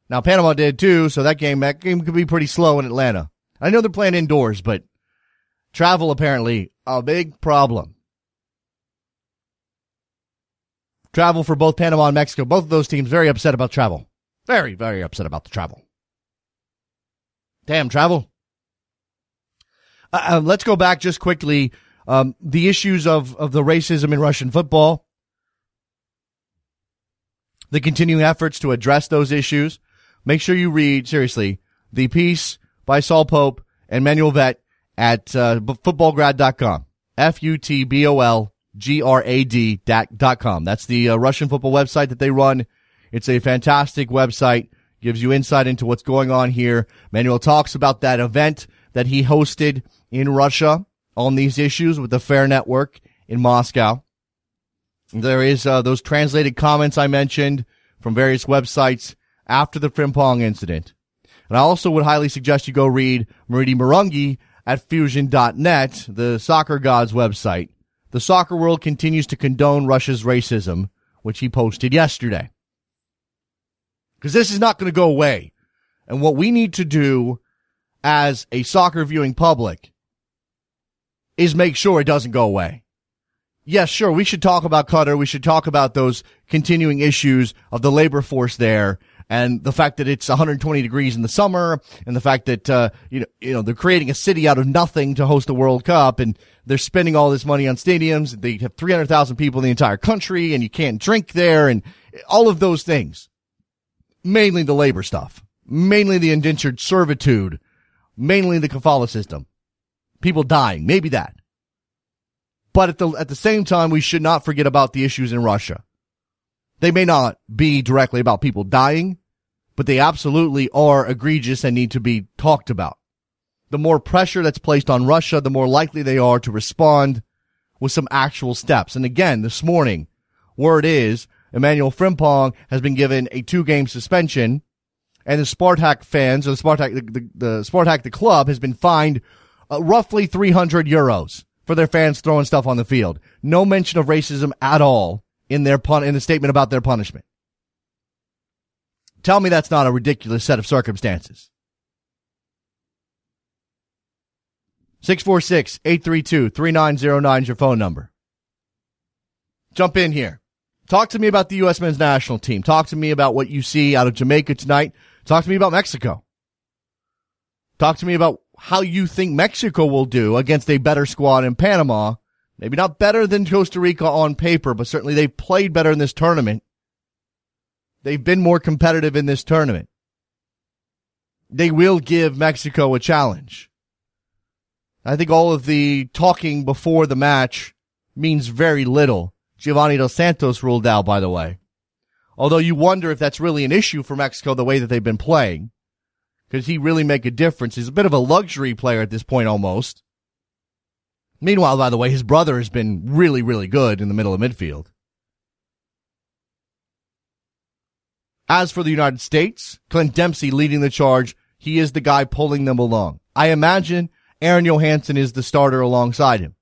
Now, Panama did too, so that game, that game could be pretty slow in Atlanta. I know they're playing indoors, but travel apparently a big problem. Travel for both Panama and Mexico, both of those teams very upset about travel. Very, very upset about the travel. Damn travel. Uh, uh, let's go back just quickly. Um, the issues of, of the racism in Russian football, the continuing efforts to address those issues. Make sure you read, seriously, the piece by Saul Pope and Manuel Veth at uh, futbolgrad.com. F-U-T-B-O-L-G-R-A-D dot com. That's the uh, Russian football website that they run. It's a fantastic website. Gives you insight into what's going on here. Manuel talks about that event that he hosted in Russia on these issues with the Fare Network in Moscow. There is uh, those translated comments I mentioned from various websites after the Frimpong incident. And I also would highly suggest you go read Maridi Marungi at fusion.net, the soccer gods website. The soccer world continues to condone Russia's racism, which he posted yesterday. Because this is not going to go away. And what we need to do as a soccer viewing public is make sure it doesn't go away. Yes, sure, we should talk about Qatar. We should talk about those continuing issues of the labor force there and the fact that it's 120 degrees in the summer and the fact that, uh, you know, you know, they're creating a city out of nothing to host the World Cup and they're spending all this money on stadiums. They have 300,000 people in the entire country and you can't drink there and all of those things. Mainly the labor stuff, mainly the indentured servitude, mainly the kafala system people dying, maybe that. But at the, at the same time, we should not forget about the issues in Russia. They may not be directly about people dying, but they absolutely are egregious and need to be talked about. The more pressure that's placed on Russia, the more likely they are to respond with some actual steps. And again, this morning, word is Emanuel Frimpong has been given a two game suspension and the Spartak fans or the Spartak, the, the, the Spartak, the club has been fined uh, roughly 300 euros for their fans throwing stuff on the field. No mention of racism at all in their pun- in the statement about their punishment. Tell me that's not a ridiculous set of circumstances. 646-832-3909 is your phone number. Jump in here. Talk to me about the U.S. men's national team. Talk to me about what you see out of Jamaica tonight. Talk to me about Mexico. Talk to me about how you think Mexico will do against a better squad in Panama. Maybe not better than Costa Rica on paper, but certainly they've played better in this tournament. They've been more competitive in this tournament. They will give Mexico a challenge. I think all of the talking before the match means very little. Giovanni Dos Santos ruled out, by the way. Although you wonder if that's really an issue for Mexico the way that they've been playing. Could he really make a difference? He's a bit of a luxury player at this point almost. Meanwhile, by the way, his brother has been really, really good in the middle of midfield. As for the United States, Clint Dempsey leading the charge. He is the guy pulling them along. I imagine Aaron Jóhannsson is the starter alongside him.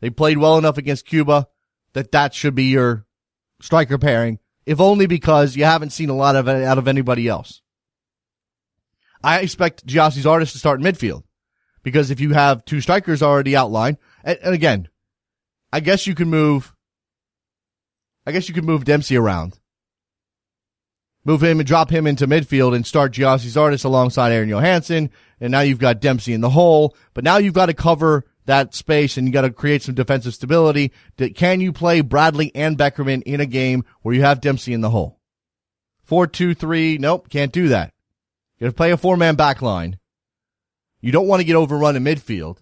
They played well enough against Cuba that that should be your striker pairing, if only because you haven't seen a lot of it out of anybody else. I expect Gyasi Zardes to start in midfield because if you have two strikers already outlined, and, and again, I guess you can move, I guess you could move Dempsey around. Move him and drop him into midfield and start Gyasi Zardes alongside Aaron Jóhannsson. And now you've got Dempsey in the hole, but now you've got to cover that space and you got to create some defensive stability. Can you play Bradley and Beckerman in a game where you have Dempsey in the hole? Four, two, three. Nope. Can't do that. You're going to play a four man back line. You don't want to get overrun in midfield.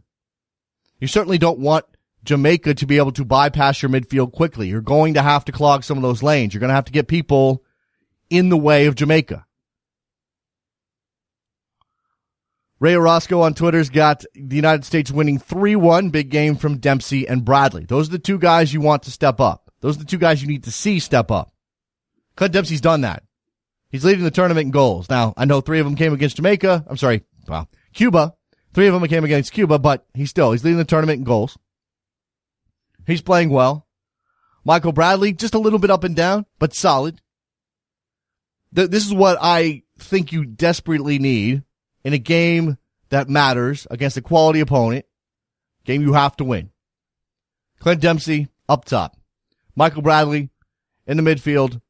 You certainly don't want Jamaica to be able to bypass your midfield quickly. You're going to have to clog some of those lanes. You're going to have to get people in the way of Jamaica. Ray Orozco on Twitter's got the United States winning 3-1. Big game from Dempsey and Bradley. Those are the two guys you want to step up. Those are the two guys you need to see step up. Clint Dempsey's done that. He's leading the tournament in goals. Now, I know three of them came against Jamaica. I'm sorry, well, Cuba. Three of them came against Cuba, but he's still, he's leading the tournament in goals. He's playing well. Michael Bradley, just a little bit up and down, but solid. This is what I think you desperately need in a game that matters against a quality opponent. Game you have to win. Clint Dempsey up top. Michael Bradley in the midfield.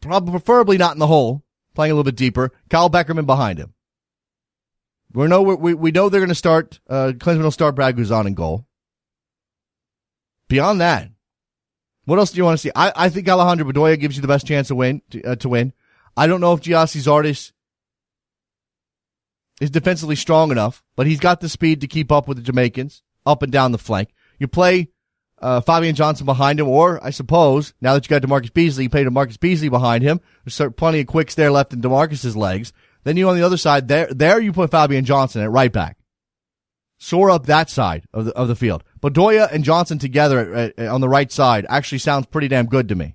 Probably, preferably not in the hole, playing a little bit deeper. Kyle Beckerman behind him. We know we we know they're going to start. Uh, Klinsmann will start Brad Guzan in goal. Beyond that, what else do you want to see? I, I think Alejandro Bedoya gives you the best chance to win. To, uh, to win. I don't know if Gyasi Zardes is defensively strong enough, but he's got the speed to keep up with the Jamaicans up and down the flank. You play uh, Fabian Johnson behind him, or I suppose now that you got Demarcus Beasley, you play Demarcus Beasley behind him. There's plenty of quicks there left in Demarcus's legs. Then you on the other side there, there you put Fabian Johnson at right back. Soar up that side of the of the field. Bedoya and Johnson together at, at, on the right side actually sounds pretty damn good to me.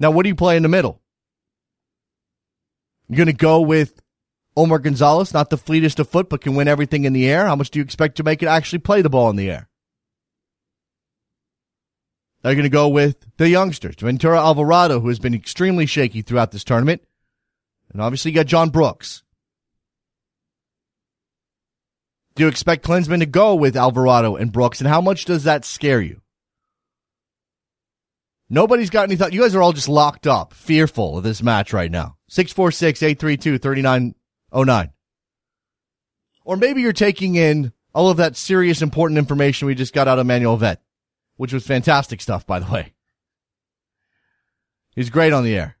Now, what do you play in the middle? You're going to go with Omar Gonzalez, not the fleetest of foot, but can win everything in the air. How much do you expect to make it actually play the ball in the air? They're going to go with the youngsters, Ventura Alvarado, who has been extremely shaky throughout this tournament. And obviously you got John Brooks. Do you expect Klinsmann to go with Alvarado and Brooks? And how much does that scare you? Nobody's got any thought. You guys are all just locked up, fearful of this match right now. 646-832-3909. Or maybe you're taking in all of that serious, important information we just got out of Manuel Veth, which was fantastic stuff, by the way. He's great on the air.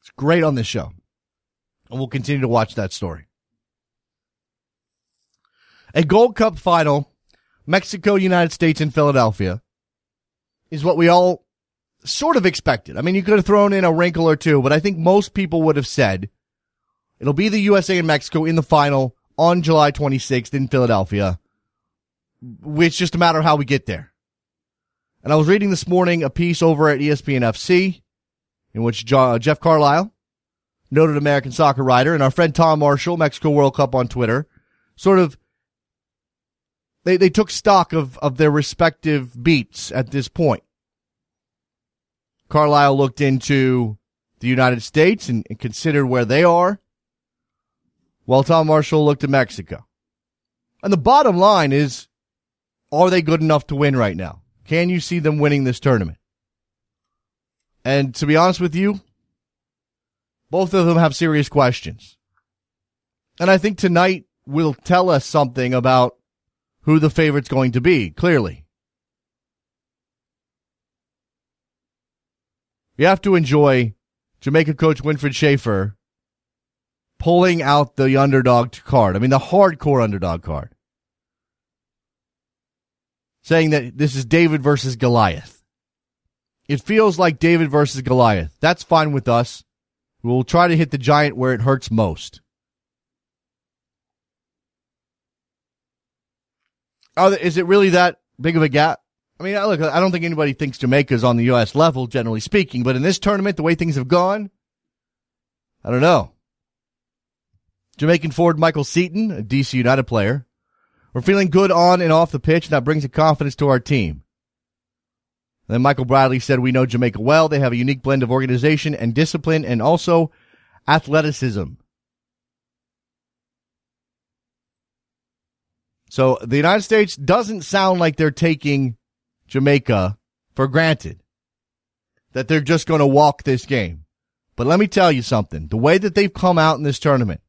It's great on this show. And we'll continue to watch that story. A Gold Cup final, Mexico, United States, and Philadelphia is what we all sort of expected. I mean, you could have thrown in a wrinkle or two, but I think most people would have said it'll be the USA and Mexico in the final on July 26th in Philadelphia. It's just a matter of how we get there. And I was reading this morning a piece over at ESPN FC in which uh, Jeff Carlisle, noted American soccer writer, and our friend Tom Marshall, Mexico World Cup on Twitter, sort of they, they took stock of, of their respective beats at this point. Carlisle looked into the United States and, and considered where they are, while Tom Marshall looked at Mexico. And the bottom line is, are they good enough to win right now? Can you see them winning this tournament? And to be honest with you, both of them have serious questions. And I think tonight will tell us something about who the favorite's going to be, clearly. You have to enjoy Jamaica coach Winfried Schäfer pulling out the underdog card. I mean, the hardcore underdog card. Saying that this is David versus Goliath. It feels like David versus Goliath. That's fine with us. We'll try to hit the giant where it hurts most. is it really that big of a gap? I mean, look, I don't think anybody thinks Jamaica's on the U.S. level, generally speaking, but in this tournament, the way things have gone, I don't know. Jamaican forward Michael Seaton, a DC United player. We're feeling good on and off the pitch, and that brings a confidence to our team. then Michael Bradley said, We know Jamaica well. They have a unique blend of organization and discipline and also athleticism. So the United States doesn't sound like they're taking Jamaica for granted that they're just going to walk this game. But let me tell you something. The way that they've come out in this tournament,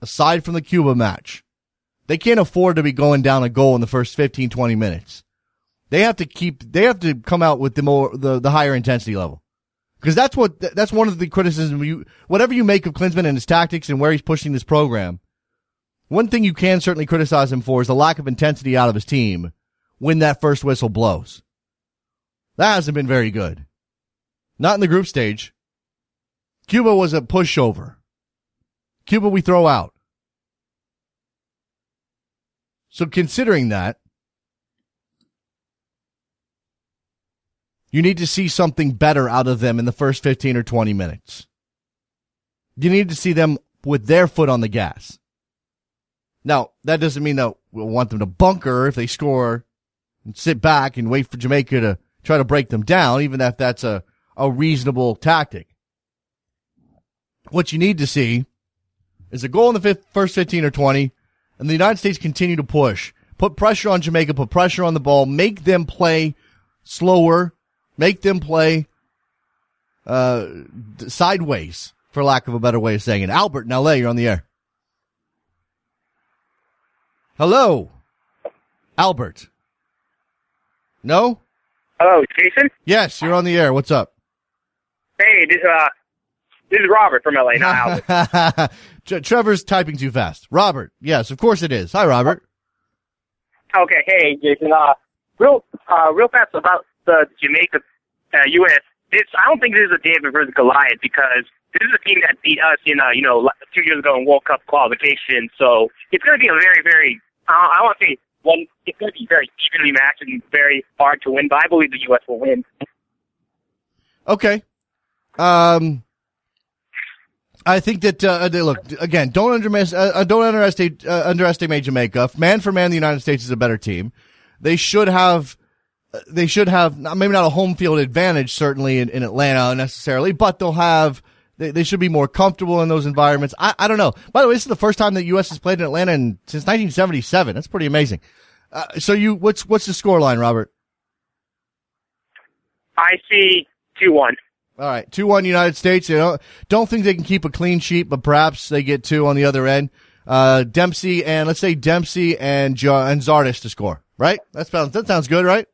aside from the Cuba match, they can't afford to be going down a goal in the first 15, 20 minutes. They have to keep, they have to come out with the more, the, the higher intensity level. Because that's what, that's one of the criticism you, whatever you make of Klinsmann and his tactics and where he's pushing this program, one thing you can certainly criticize him for is the lack of intensity out of his team when that first whistle blows. That hasn't been very good. Not in the group stage. Cuba was a pushover. Cuba we throw out. So considering that, you need to see something better out of them in the first 15 or 20 minutes. You need to see them with their foot on the gas. Now, that doesn't mean that we'll want them to bunker if they score and sit back and wait for Jamaica to try to break them down, even if that's a, a reasonable tactic. What you need to see is a goal in the fifth, first 15 or 20, and the United States continue to push. Put pressure on Jamaica, put pressure on the ball, make them play slower, make them play uh, sideways, for lack of a better way of saying it. Albert in LA, you're on the air. Hello, Albert. No? Hello, Jason. Yes, you're on the air. What's up? Hey, this uh, this is Robert from LA. Not [laughs] Albert. Tre- Trevor's typing too fast. Robert. Yes, of course it is. Hi, Robert. okay, hey, Jason. Uh, real uh, real fast about the Jamaica uh, U.S. This I don't think this is a David versus Goliath because this is a team that beat us in uh, you know two years ago in World Cup qualification. So it's going to be a very very uh, I want to say one. It's going to be very evenly matched and very hard to win. But I believe the U.S. will win. Okay. Um, I think that uh, they- look again. Don't underestimate. Uh, don't underestimate. Uh, underestimate Jamaica. Man for man, the United States is a better team. They should have. uh, They should have maybe not a home field advantage certainly in, in Atlanta necessarily, but they'll have. They, they should be more comfortable in those environments. I, I don't know. By the way, this is the first time that U.S. has played in Atlanta in, since 1977. That's pretty amazing. Uh, so you, what's what's the score line, Robert? I see two one. All right, two one United States. You know, don't think they can keep a clean sheet, but perhaps they get two on the other end. Uh, Dempsey and let's say Dempsey and jo- and Zardes to score. Right? That sounds that sounds good, right?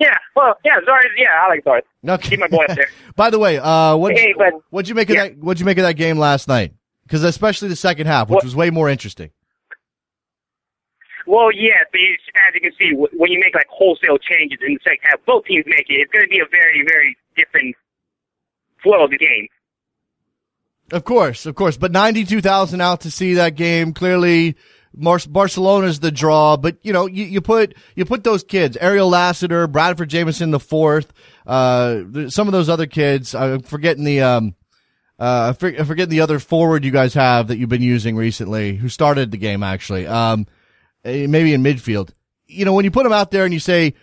Yeah, well, yeah, Zard. Yeah, I like Zard. Okay. Keep my boy up there. [laughs] By the way, uh, what hey, what'd you make of Yeah. that? What'd you make of that game last night? Because especially the second half, which What- was way more interesting. Well, yeah, but as you can see, when you make like wholesale changes in the second half, both teams make it. It's going to be a very, very different flow of the game. Of course, of course. But 92,000 out to see that game. Clearly, Mar- Barcelona's the draw, but you know, you, you put, you put those kids, Ariel Lassiter, Bradford Jamieson the fourth, uh, some of those other kids, I'm forgetting the, um, uh, I'm forgetting the other forward you guys have that you've been using recently, who started the game actually, um, Eh, maybe in midfield. You know, when you put them out there and you say,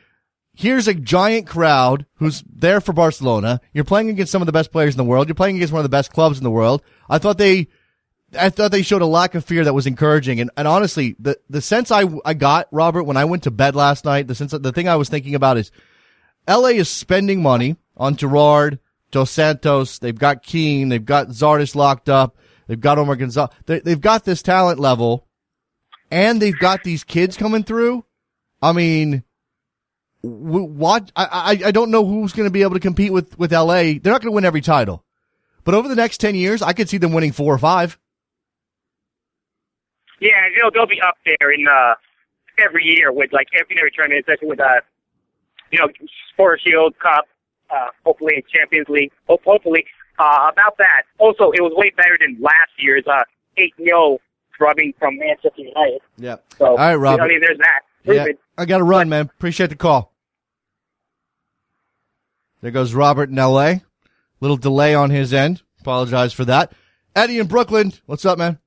here's a giant crowd who's there for Barcelona. You're playing against some of the best players in the world. You're playing against one of the best clubs in the world. I thought they, I thought they showed a lack of fear that was encouraging. And, and honestly, the, the sense I, I got, Robert, when I went to bed last night, the sense, the thing I was thinking about is LA is spending money on Gerrard, Dos Santos. They've got Keane. They've got Zardes locked up. They've got Omar Gonzalez. They, they've got this talent level and they've got these kids coming through. I mean, what I, I I don't know who's going to be able to compete with with LA. They're not going to win every title, but over the next ten years, I could see them winning four or five. Yeah, they'll they'll be up there in uh every year with like every every tournament, especially with uh you know Sport Shield Cup, uh hopefully Champions League. Hope, hopefully uh about that. Also, it was way better than last year's uh eight 0 drubbing from Manchester United. Yeah. So All right, Robert. I mean, there's that. Yeah, Prove. I got to run, man. Appreciate the call. There goes Robert in L.A. Little delay on his end. Apologize for that. Eddie in Brooklyn, what's up, man?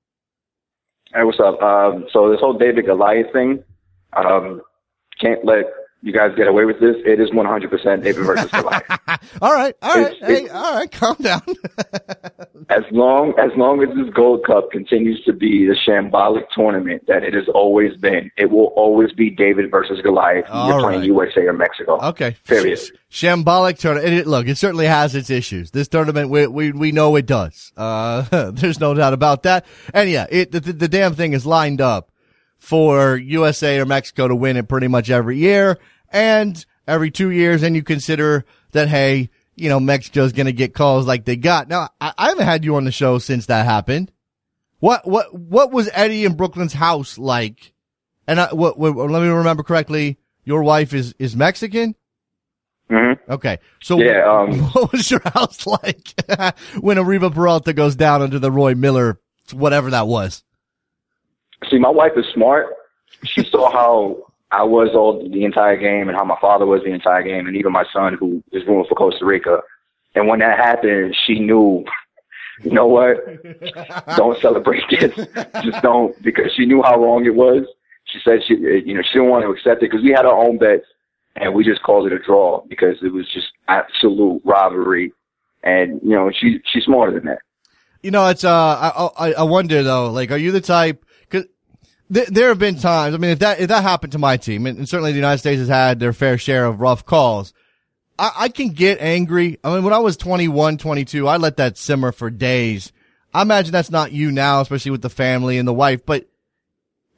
Hey, what's up? Um, so this whole David Goliath thing, um, can't let you guys get away with this. It is 100% David versus Goliath. [laughs] All right, all right, It's- hey, it's- all right, calm down. [laughs] as long as long as this Gold Cup continues to be the shambolic tournament that it has always been, it will always be David versus Goliath. All You're playing. USA or Mexico. Okay. Period. Shambolic tournament. It, look, it certainly has its issues. This tournament, we, we, we know it does. Uh, [laughs] there's no doubt about that. And yeah, it, the, the damn thing is lined up for USA or Mexico to win it pretty much every year. And every two years, and you consider that, hey, you know, Mexico's going to get calls like they got. Now, I, I haven't had you on the show since that happened. What, what, what was Eddie in Brooklyn's house like? And I, what, what, let me remember correctly. Your wife is, is Mexican? hmm Okay. So Yeah, um, [laughs] what was your house [laughs] like [laughs] when Oribe Peralta goes down under the Roy Miller, whatever that was? See, my wife is smart. She [laughs] saw how I was all the entire game and how my father was the entire game, and even my son who is rooting for Costa Rica. And when that happened, she knew you know what? [laughs] don't celebrate this. Just don't, because she knew how wrong it was. She said she, you know, she didn't want to accept it because we had our own bets and we just called it a draw because it was just absolute robbery. And, you know, she, she's smarter than that. You know, it's, uh, I, I, I wonder though, like, are you the type, th- there have been times, I mean, if that, if that happened to my team, and, and certainly the United States has had their fair share of rough calls, I, I can get angry. I mean, when I was 21, 22, I let that simmer for days. I imagine that's not you now, especially with the family and the wife, but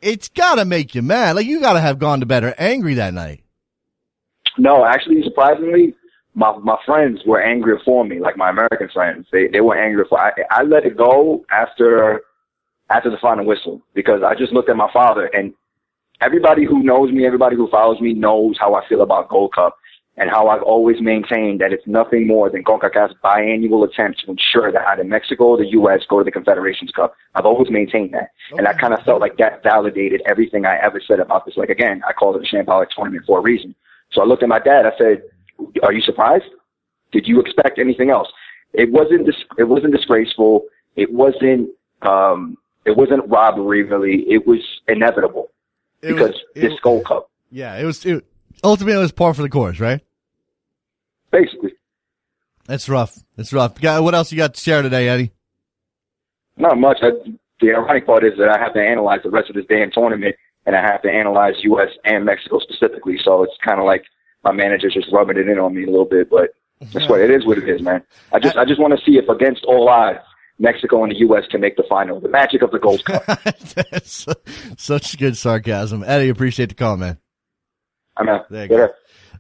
it's gotta make you mad. Like, you gotta have gone to bed or angry that night. No, actually, surprisingly, my my friends were angry for me, like my American friends. They they were angry for. I I let it go after after the final whistle because I just looked at my father and everybody who knows me, everybody who follows me knows how I feel about Gold Cup and how I've always maintained that it's nothing more than CONCACAF's biannual attempt to ensure that either Mexico or the U.S. go to the Confederations Cup. I've always maintained that. Okay. And I kind of felt like that validated everything I ever said about this. Like, again, I called it a shambolic tournament for a reason. So I looked at my dad. I said, are you surprised? Did you expect anything else? It wasn't, dis- it wasn't disgraceful. It wasn't, um, it wasn't robbery really. It was inevitable it because was, this Gold Cup. Yeah, it was, it, ultimately it was par for the course, right? Basically. That's rough. That's rough. What else you got to share today, Eddie? Not much. I, the ironic part is that I have to analyze the rest of this damn tournament, and I have to analyze U.S. and Mexico specifically. So it's kind of like my manager's just rubbing it in on me a little bit, but that's what it is. What it is, man. I just I just want to see if against all odds. Mexico and the U.S. can make the final. The magic of the Gold Cup. [laughs] Such good sarcasm. Eddie, appreciate the call, man. I'm out. There you go.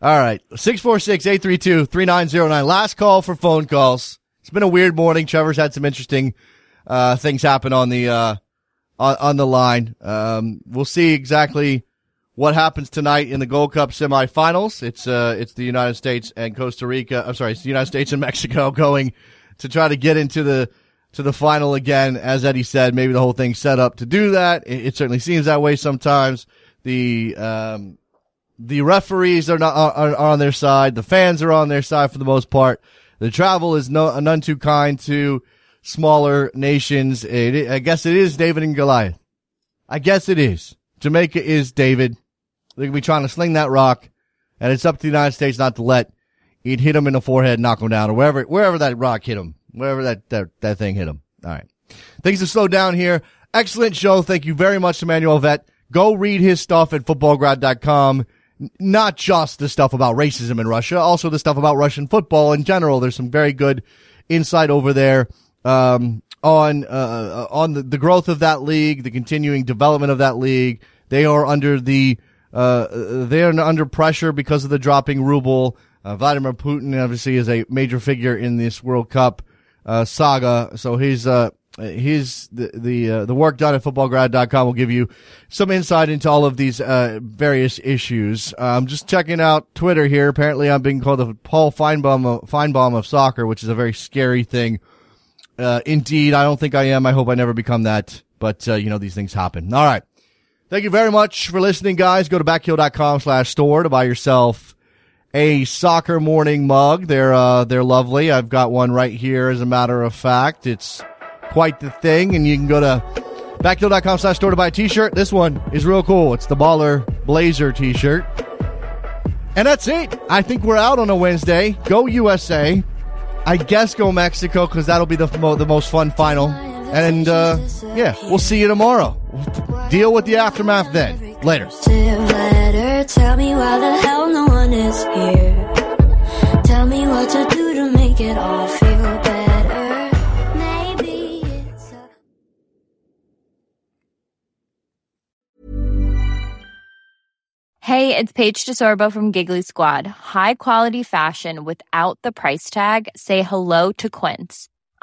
All right. 646-832-3909. Last call for phone calls. It's been a weird morning. Trevor's had some interesting, uh, things happen on the, uh, on, on the line. Um, we'll see exactly what happens tonight in the Gold Cup semifinals. It's, uh, it's the United States and Costa Rica. I'm sorry. It's the United States and Mexico [laughs] going to try to get into the, to the final again. As Eddie said, maybe the whole thing's set up to do that. It, it certainly seems that way sometimes. The, um, the referees are not are, are, on their side. The fans are on their side for the most part. The travel is no none too kind to smaller nations. It, I guess it is David and Goliath. I guess it is. Jamaica is David. They're gonna be trying to sling that rock, and it's up to the United States not to let it hit him in the forehead, knock him down, or wherever wherever that rock hit him, wherever that that, that thing hit him. All right, things have slowed down here. Excellent show. Thank you very much, Emmanuel Veth. Go read his stuff at futbolgrad.com not just the stuff about racism in Russia, also the stuff about Russian football in general. There's some very good insight over there um, on uh, on the, the growth of that league, the continuing development of that league. They are under the uh, they are under pressure because of the dropping ruble. Uh, Vladimir Putin obviously is a major figure in this World Cup uh, saga, so he's uh, his the the uh, the work done at futbolgrad.com will give you some insight into all of these uh, various issues. I'm just checking out Twitter here. Apparently, I'm being called the Paul Finebaum of, Finebaum of soccer, which is a very scary thing. Uh, indeed, I don't think I am. I hope I never become that. But uh, you know, these things happen. All right. Thank you very much for listening, guys. Go to backheel.com slash store to buy yourself a soccer morning mug. They're uh, they're lovely. I've got one right here. As a matter of fact, it's quite the thing. And you can go to backheel.com slash store to buy a t-shirt. This one is real cool. It's the Baller Blazer t-shirt. And that's it. I think we're out on a Wednesday. Go USA. I guess go Mexico because that'll be the, mo- the most fun final. And uh, yeah, we'll see you tomorrow. Deal with the aftermath then. Later. Tell me why the hell no one is here. Tell me what to do to make it all feel better. Hey, it's Paige DeSorbo from Giggly Squad. High quality fashion without the price tag. Say hello to Quince.